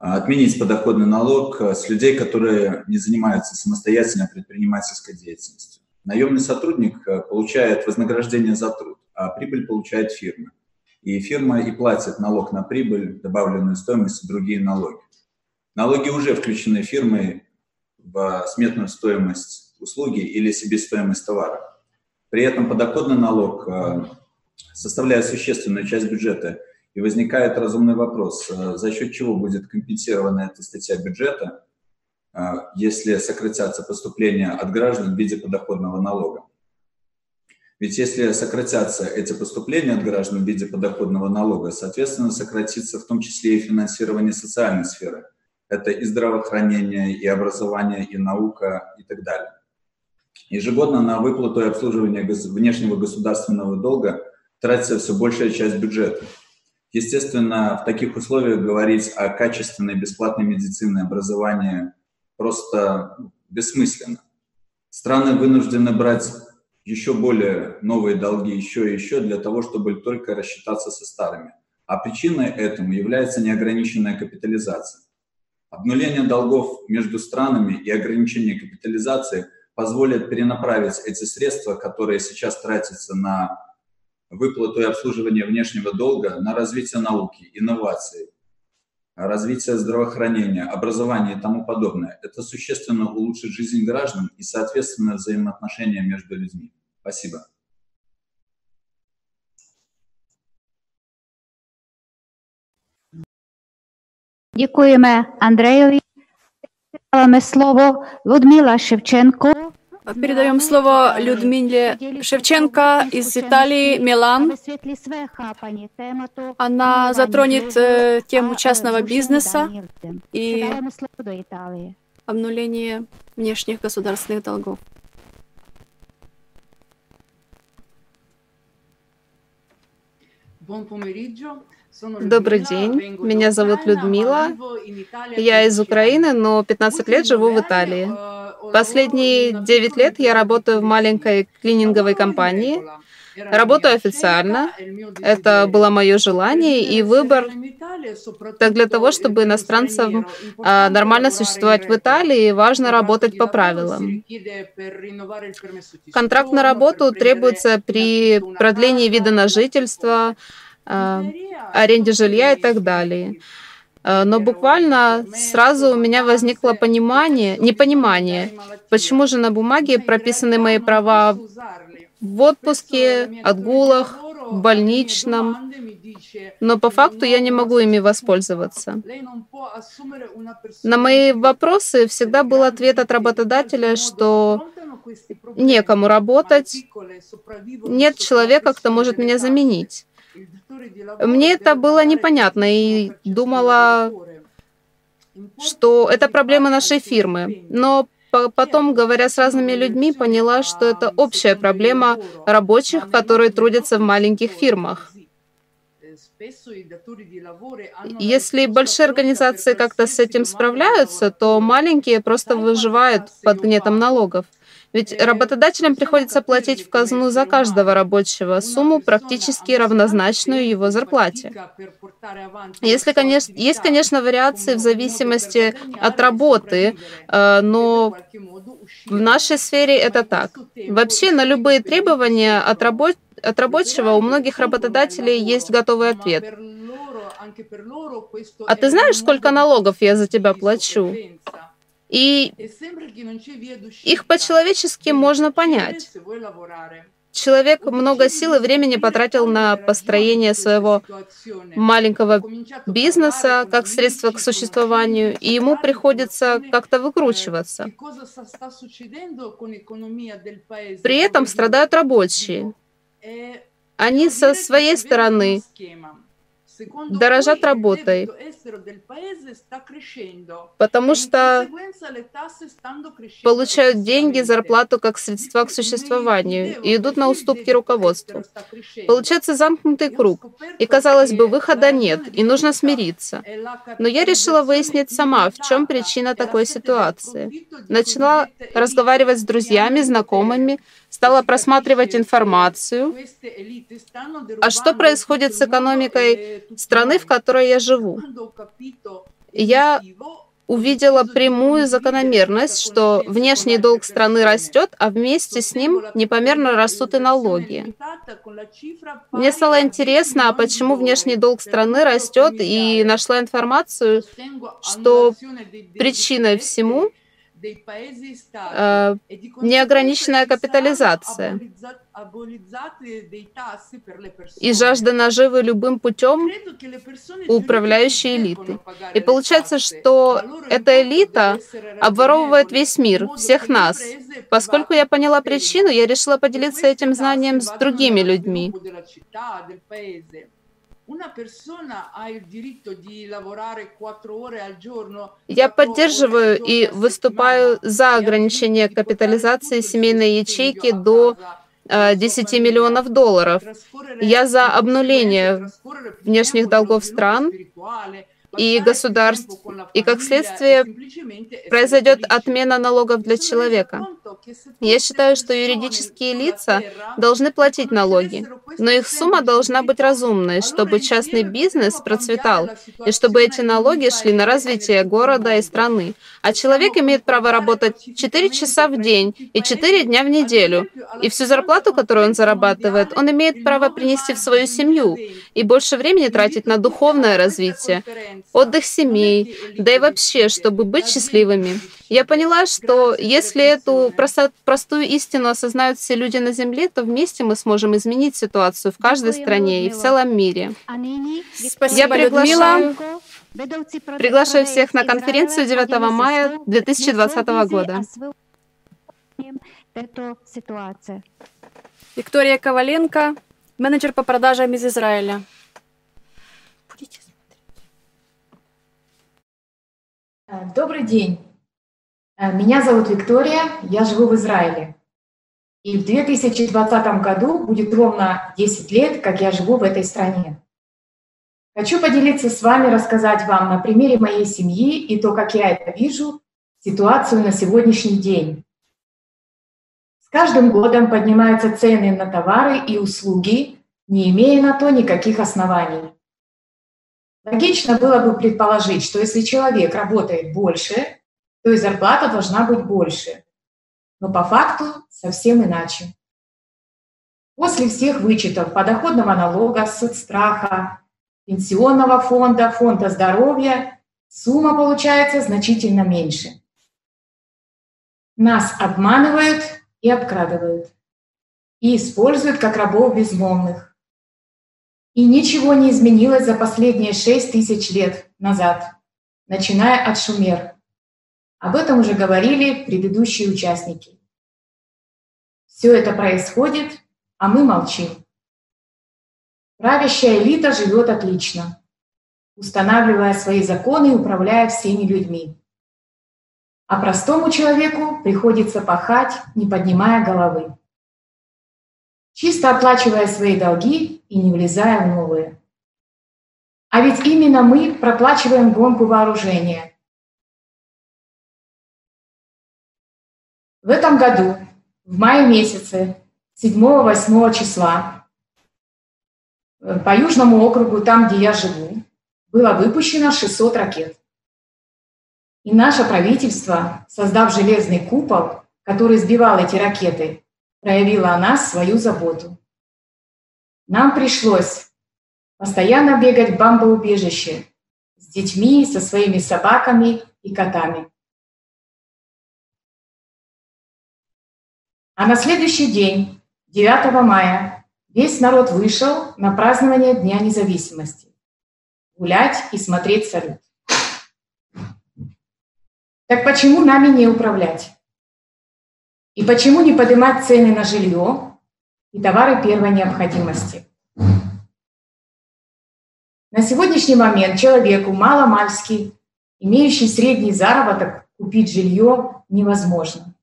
а, отменить подоходный налог с людей, которые не занимаются самостоятельной предпринимательской деятельностью. Наемный сотрудник э, получает вознаграждение за труд, а прибыль получает фирма. И фирма и платит налог на прибыль, добавленную стоимость и другие налоги. Налоги уже включены фирмой в сметную стоимость услуги или себестоимость товара. При этом подоходный налог э, составляет существенную часть бюджета, и возникает разумный вопрос, э, за счет чего будет компенсирована эта статья бюджета, э, если сократятся поступления от граждан в виде подоходного налога. Ведь если сократятся эти поступления от граждан в виде подоходного налога, соответственно, сократится в том числе и финансирование социальной сферы. Это и здравоохранение, и образование, и наука, и так далее. Ежегодно на выплату и обслуживание внешнего государственного долга тратится все большая часть бюджета. Естественно, в таких условиях говорить о качественной бесплатной медицине образовании просто бессмысленно. Страны вынуждены брать еще более новые долги, еще и еще, для того, чтобы только рассчитаться со старыми. а причиной этому является неограниченная капитализация. Обнуление долгов между странами и ограничение капитализации позволят перенаправить эти средства, которые сейчас тратятся на выплату и обслуживание внешнего долга, на развитие науки, инноваций, развитие здравоохранения, образования и тому подобное. Это существенно улучшит жизнь граждан и, соответственно, взаимоотношения между людьми. Спасибо. Děkujeme Andrejovi. Slovo Ludmila Ševčenko. Передаем слово Людмиле Шевченко из Италии, Милан. Она затронет э, тему частного бизнеса и обнуление внешних государственных долгов. Добрый день, меня зовут Людмила. Я из Украины, но 15 лет живу в Италии. Последние 9 лет я работаю в маленькой клининговой компании. Работаю официально. Это было мое желание и выбор. Так для того, чтобы иностранцам а, нормально существовать в Италии, важно работать по правилам. Контракт на работу требуется при продлении вида на жительство, аренде жилья и так далее. А, но буквально сразу у меня возникло понимание, непонимание, почему же на бумаге прописаны мои права в отпуске, отгулах, в больничном, но по факту я не могу ими воспользоваться. На мои вопросы всегда был ответ от работодателя, что некому работать, нет человека, кто может меня заменить. Мне это было непонятно и думала, что это проблема нашей фирмы. Но потом, говоря с разными людьми, поняла, что это общая проблема рабочих, которые трудятся в маленьких фирмах. Если большие организации как-то с этим справляются, то маленькие просто выживают под гнетом налогов. Ведь работодателям приходится платить в казну за каждого рабочего сумму, практически равнозначную его зарплате. Если, конечно, есть, конечно, вариации в зависимости от работы, э, но в нашей сфере это так. Вообще на любые требования от, рабо- от рабочего у многих работодателей есть готовый ответ. А ты знаешь, сколько налогов я за тебя плачу? И их по-человечески можно понять. Человек много сил и времени потратил на построение своего маленького бизнеса как средство к существованию, и ему приходится как-то выкручиваться. При этом страдают рабочие. Они со своей стороны дорожат работой, потому что получают деньги, зарплату как средства к существованию и идут на уступки руководству. Получается замкнутый круг, и, казалось бы, выхода нет, и нужно смириться. Но я решила выяснить сама, в чем причина такой ситуации. Начала разговаривать с друзьями, знакомыми, стала просматривать информацию. А что происходит с экономикой страны, в которой я живу? Я увидела прямую закономерность, что внешний долг страны растет, а вместе с ним непомерно растут и налоги. Мне стало интересно, а почему внешний долг страны растет, и нашла информацию, что причиной всему э, неограниченная капитализация и жажда наживы любым путем управляющей элиты. И получается, что эта элита обворовывает весь мир, всех нас. Поскольку я поняла причину, я решила поделиться этим знанием с другими людьми. Я поддерживаю и выступаю за ограничение капитализации семейной ячейки до 10 миллионов долларов. Я за обнуление внешних долгов стран и государств, и как следствие произойдет отмена налогов для человека. Я считаю, что юридические лица должны платить налоги, но их сумма должна быть разумной, чтобы частный бизнес процветал, и чтобы эти налоги шли на развитие города и страны. А человек имеет право работать 4 часа в день и 4 дня в неделю, и всю зарплату, которую он зарабатывает, он имеет право принести в свою семью и больше времени тратить на духовное развитие, отдых семей, да и вообще, чтобы быть счастливыми. Я поняла, что если эту простую истину осознают все люди на Земле, то вместе мы сможем изменить ситуацию в каждой стране и в целом мире. Спасибо, Я приглашаю, приглашаю всех на конференцию 9 мая 2020 года. Виктория Коваленко, менеджер по продажам из Израиля. Добрый день. Э, меня зовут Виктория, я живу в Израиле. И в 2020 году будет ровно 10 лет, как я живу в этой стране. Хочу поделиться с вами, рассказать вам на примере моей семьи и то, как я это вижу, ситуацию на сегодняшний день. С каждым годом поднимаются цены на товары и услуги, не имея на то никаких оснований. Логично было бы предположить, что если человек работает больше, то и зарплата должна быть больше. Но по факту совсем иначе. После всех вычетов подоходного налога, соцстраха, пенсионного фонда, фонда здоровья, сумма получается значительно меньше. Нас обманывают и обкрадывают. И используют как рабов безмолвных. И ничего не изменилось за последние шесть тысяч лет назад, начиная от Шумер – об этом уже говорили предыдущие участники. Все это происходит, а мы молчим. Правящая элита живет отлично, устанавливая свои законы и управляя всеми людьми. А простому человеку приходится пахать, не поднимая головы. Чисто оплачивая свои долги и не влезая в новые. А ведь именно мы проплачиваем гонку вооружения – В этом году, в мае месяце, 7-8 числа, э, по Южному округу, там, где я живу, было выпущено 600 ракет. И наше правительство, создав железный купол, который сбивал эти ракеты, проявило о нас свою заботу. Нам пришлось постоянно бегать в бомбоубежище с детьми, со своими собаками и котами. А на следующий день, 9 мая, весь народ вышел на празднование Дня независимости. Гулять и смотреть салют. Так почему нами не управлять? И почему не поднимать цены на жилье и товары первой необходимости? На сегодняшний момент человеку мало-мальски, имеющий средний заработок, купить жилье невозможно.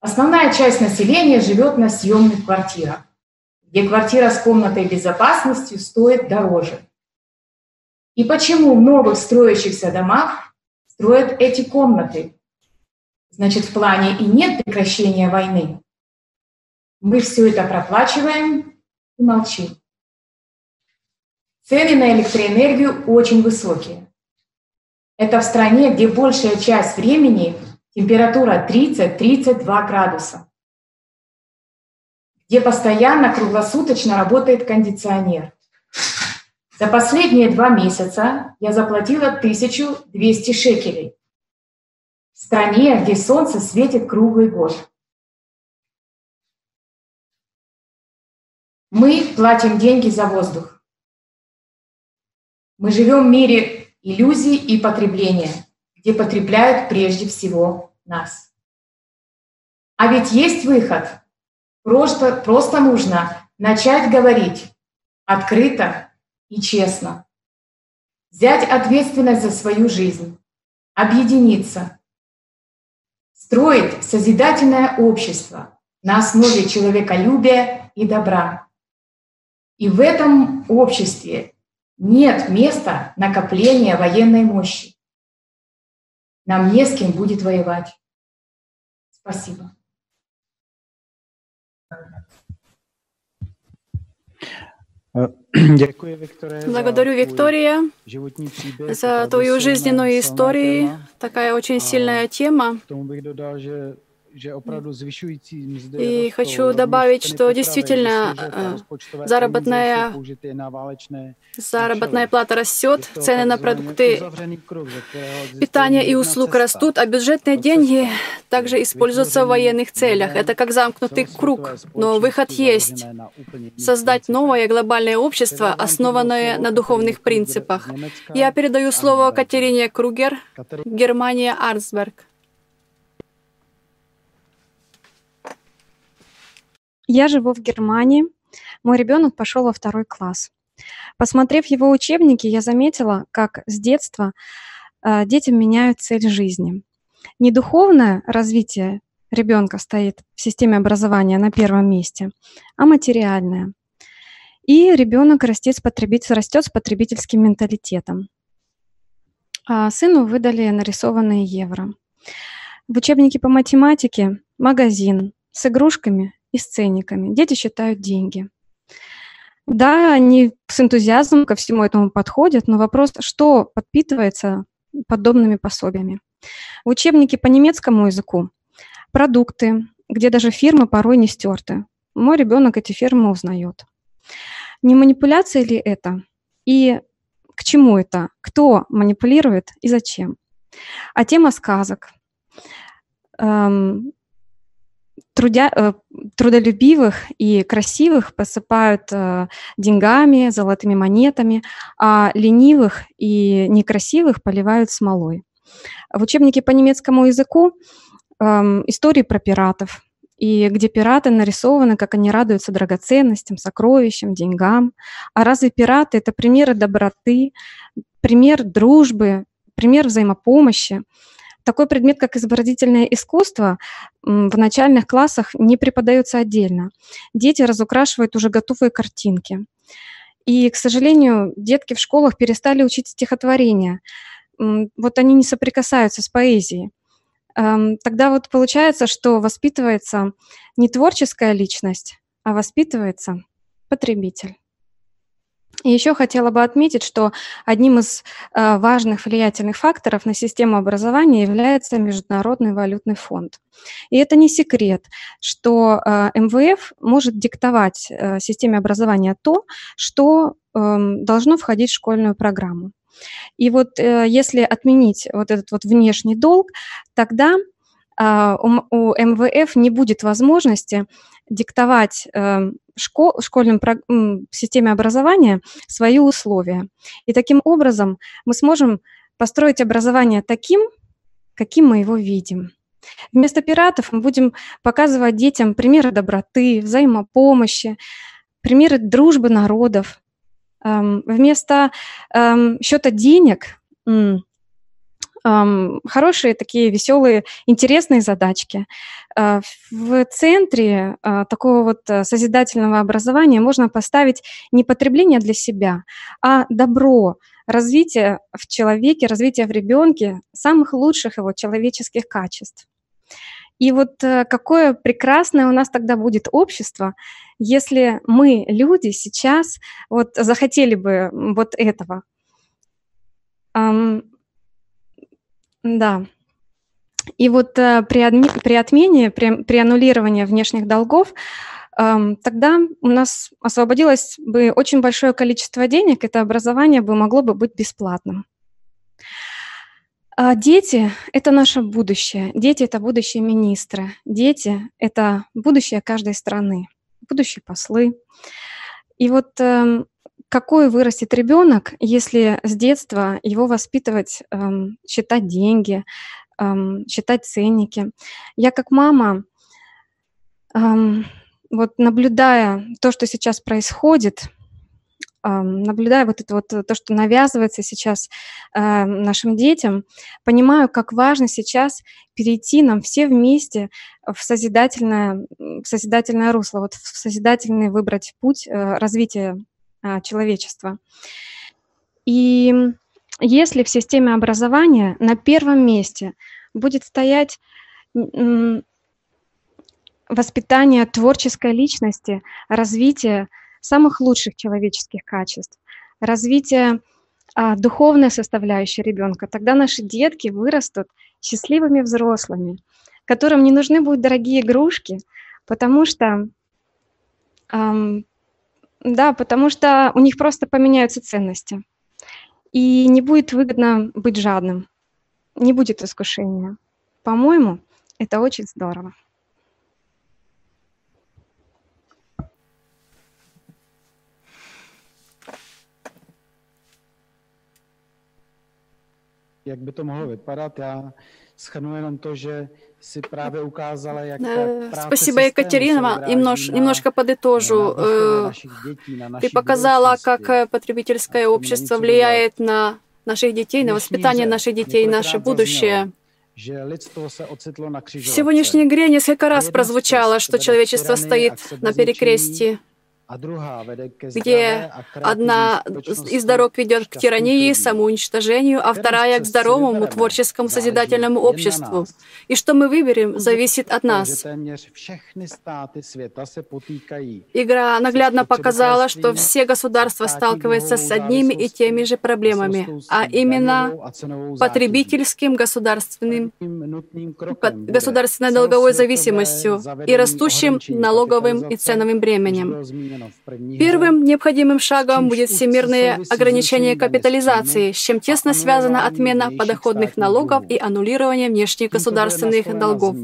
Основная часть населения живет на съемных квартирах, где квартира с комнатой безопасности стоит дороже. И почему в новых строящихся домах строят эти комнаты? Значит, в плане и нет прекращения войны. Мы все это проплачиваем и молчим. Цены на электроэнергию очень высокие. Это в стране, где большая часть времени температура 30-32 градуса, где постоянно круглосуточно работает кондиционер. За последние два месяца я заплатила 1200 шекелей стране, где солнце светит круглый год. Мы платим деньги за воздух. Мы живем в мире иллюзий и потребления – где потребляют прежде всего нас. А ведь есть выход. Просто, просто нужно начать говорить открыто и честно. Взять ответственность за свою жизнь, объединиться, строить созидательное общество на основе человеколюбия и добра. И в этом обществе нет места накопления военной мощи. Нам не с кем будет воевать. Спасибо. Благодарю, Виктория, за твою жизненную историю. Такая очень сильная тема. И хочу добавить, что действительно заработная, заработная плата растет, цены на продукты питания и услуг растут, а бюджетные деньги также используются в военных целях. Это как замкнутый круг, но выход есть. Создать новое глобальное общество, основанное на духовных принципах. Я передаю слово Катерине Кругер, Германия, Арсберг. Я живу в Германии. Мой ребенок пошел во второй класс. Посмотрев его учебники, я заметила, как с детства э, детям меняют цель жизни. Не духовное развитие ребенка стоит в системе образования на первом месте, а материальное. И ребенок растет с, потребитель, растет с потребительским менталитетом. А сыну выдали нарисованные евро. В учебнике по математике магазин с игрушками и сценниками. Дети считают деньги. Да, они с энтузиазмом ко всему этому подходят, но вопрос, что подпитывается подобными пособиями. В учебнике по немецкому языку продукты, где даже фирмы порой не стерты. Мой ребенок эти фирмы узнает. Не манипуляция ли это? И к чему это? Кто манипулирует и зачем? А тема сказок. Эм, трудя, э, трудолюбивых и красивых посыпают э, деньгами, золотыми монетами, а ленивых и некрасивых поливают смолой. В учебнике по немецкому языку эм, истории про пиратов, и где пираты нарисованы, как они радуются драгоценностям, сокровищам, деньгам. А разве пираты — это примеры доброты, пример дружбы, пример взаимопомощи? Такой предмет, как изобразительное искусство, в начальных классах не преподается отдельно. Дети разукрашивают уже готовые картинки. И, к сожалению, детки в школах перестали учить стихотворения. Вот они не соприкасаются с поэзией. Тогда вот получается, что воспитывается не творческая личность, а воспитывается потребитель. И еще хотела бы отметить, что одним из э, важных влиятельных факторов на систему образования является Международный валютный фонд. И это не секрет, что э, МВФ может диктовать э, системе образования то, что э, должно входить в школьную программу. И вот если отменить вот этот вот внешний долг, тогда у МВФ не будет возможности диктовать э, школ, школьном системе образования свои условия. И таким образом мы сможем построить образование таким, каким мы его видим. Вместо пиратов мы будем показывать детям примеры доброты, взаимопомощи, примеры дружбы народов. Эм, вместо эм, счета денег хорошие такие веселые, интересные задачки. А, в центре а, такого вот э, созидательного образования можно поставить не потребление для себя, а добро, развитие в человеке, развитие в ребенке самых лучших его человеческих качеств. И вот э, какое прекрасное у нас тогда будет общество, если мы, люди, сейчас вот захотели бы вот этого. Да. И вот э, при, адми, при отмене, при, при аннулировании внешних долгов, э, тогда у нас освободилось бы очень большое количество денег, это образование бы могло бы быть бесплатным. А дети — это наше будущее. Дети — это будущие министры. Дети — это будущее каждой страны, будущие послы. И вот э, какой вырастет ребенок, если с детства его воспитывать, эм, считать деньги, эм, считать ценники. Я как мама, эм, вот наблюдая то, что сейчас происходит, эм, наблюдая вот это вот то, что навязывается сейчас э, нашим детям, понимаю, как важно сейчас перейти нам все вместе в созидательное, в созидательное русло, вот в созидательный выбрать путь э, развития а, человечества. И если в системе образования на первом месте будет стоять воспитание творческой личности, развитие самых лучших человеческих качеств, развитие а, духовной составляющей ребенка. Тогда наши детки вырастут счастливыми взрослыми, которым не нужны будут дорогие игрушки, потому что, да, потому что у них просто поменяются ценности. И не будет выгодно быть жадным, не будет искушения. По-моему, это очень здорово. Jak by to mohlo vypadat? Já schrnu jenom to, že Спасибо, Екатерина. Немнож, немножко подытожу. Ты показала, как потребительское общество влияет на наших детей, на воспитание наших детей, наше будущее. В сегодняшней игре несколько раз прозвучало, что человечество стоит на перекрестии где одна из дорог ведет к тирании, самоуничтожению, а вторая к здоровому, творческому, созидательному обществу. И что мы выберем, зависит от нас. Игра наглядно показала, что все государства сталкиваются с одними и теми же проблемами, а именно потребительским, государственным, государственной долговой зависимостью и растущим налоговым и ценовым бременем. Первым необходимым шагом будет всемирное ограничение капитализации, с чем тесно связана отмена подоходных налогов и аннулирование внешних государственных долгов.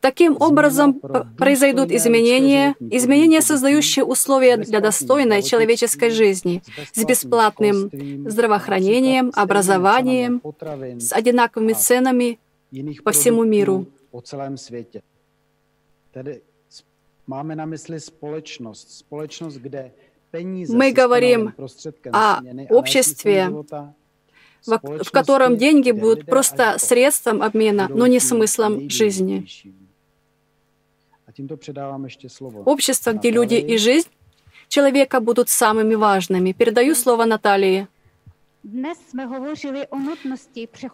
Таким образом, произойдут изменения, изменения, создающие условия для достойной человеческой жизни, с бесплатным здравоохранением, образованием, с одинаковыми ценами по всему миру. Máme na mysli společnost, společnost, kde peníze Мы говорим о обществе, в котором деньги будут просто средством обмена, но не смыслом жизни. Общество, где люди и жизнь человека будут самыми важными. Передаю слово Наталье.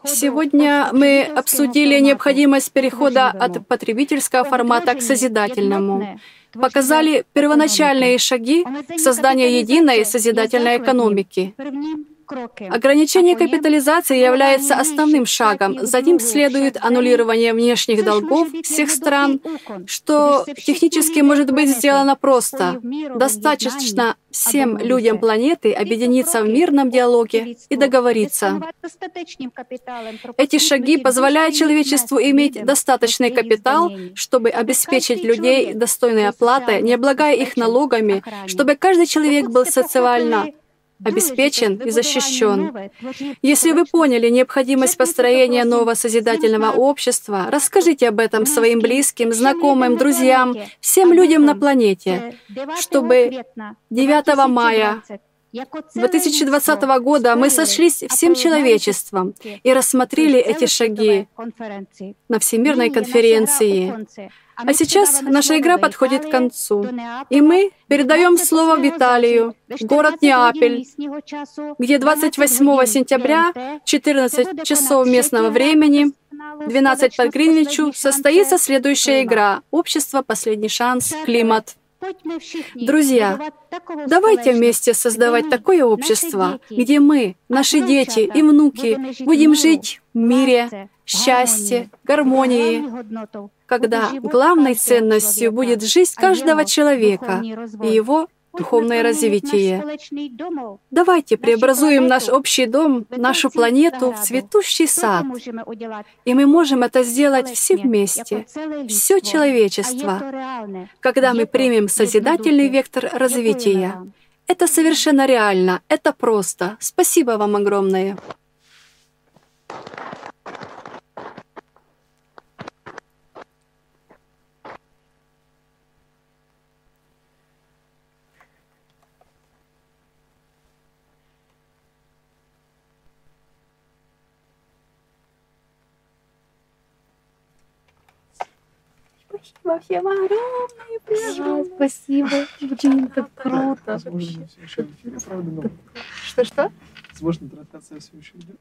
Сегодня мы обсудили необходимость перехода от потребительского формата к созидательному. Показали первоначальные шаги к созданию единой созидательной экономики. Ограничение капитализации является основным шагом. За ним следует аннулирование внешних долгов всех стран, что технически может быть сделано просто. Достаточно всем людям планеты объединиться в мирном диалоге и договориться. Эти шаги позволяют человечеству иметь достаточный капитал, чтобы обеспечить людей достойной оплатой, не облагая их налогами, чтобы каждый человек был социально обеспечен и защищен. Если вы поняли необходимость построения нового созидательного общества, расскажите об этом своим близким, знакомым, друзьям, всем людям на планете, чтобы 9 мая 2020 года мы сошлись всем человечеством и рассмотрели эти шаги на Всемирной конференции. А сейчас наша игра подходит к концу, и мы передаем слово Виталию, город Неаполь, где 28 сентября, 14 часов местного времени, 12 по Гринвичу, состоится следующая игра «Общество. Последний шанс. Климат». Друзья, давайте вместе создавать такое общество, где мы, наши дети и внуки будем жить в мире, счастье, гармонии, когда главной ценностью будет жизнь каждого человека и его духовное развитие. Давайте преобразуем наш общий дом, нашу планету в цветущий сад. И мы можем это сделать все вместе, все человечество, когда мы примем созидательный вектор развития. Это совершенно реально, это просто. Спасибо вам огромное. Спасибо всем огромное, прям. Спасибо, Джин, так круто. Что-что? Возможно, трансляция все еще идет.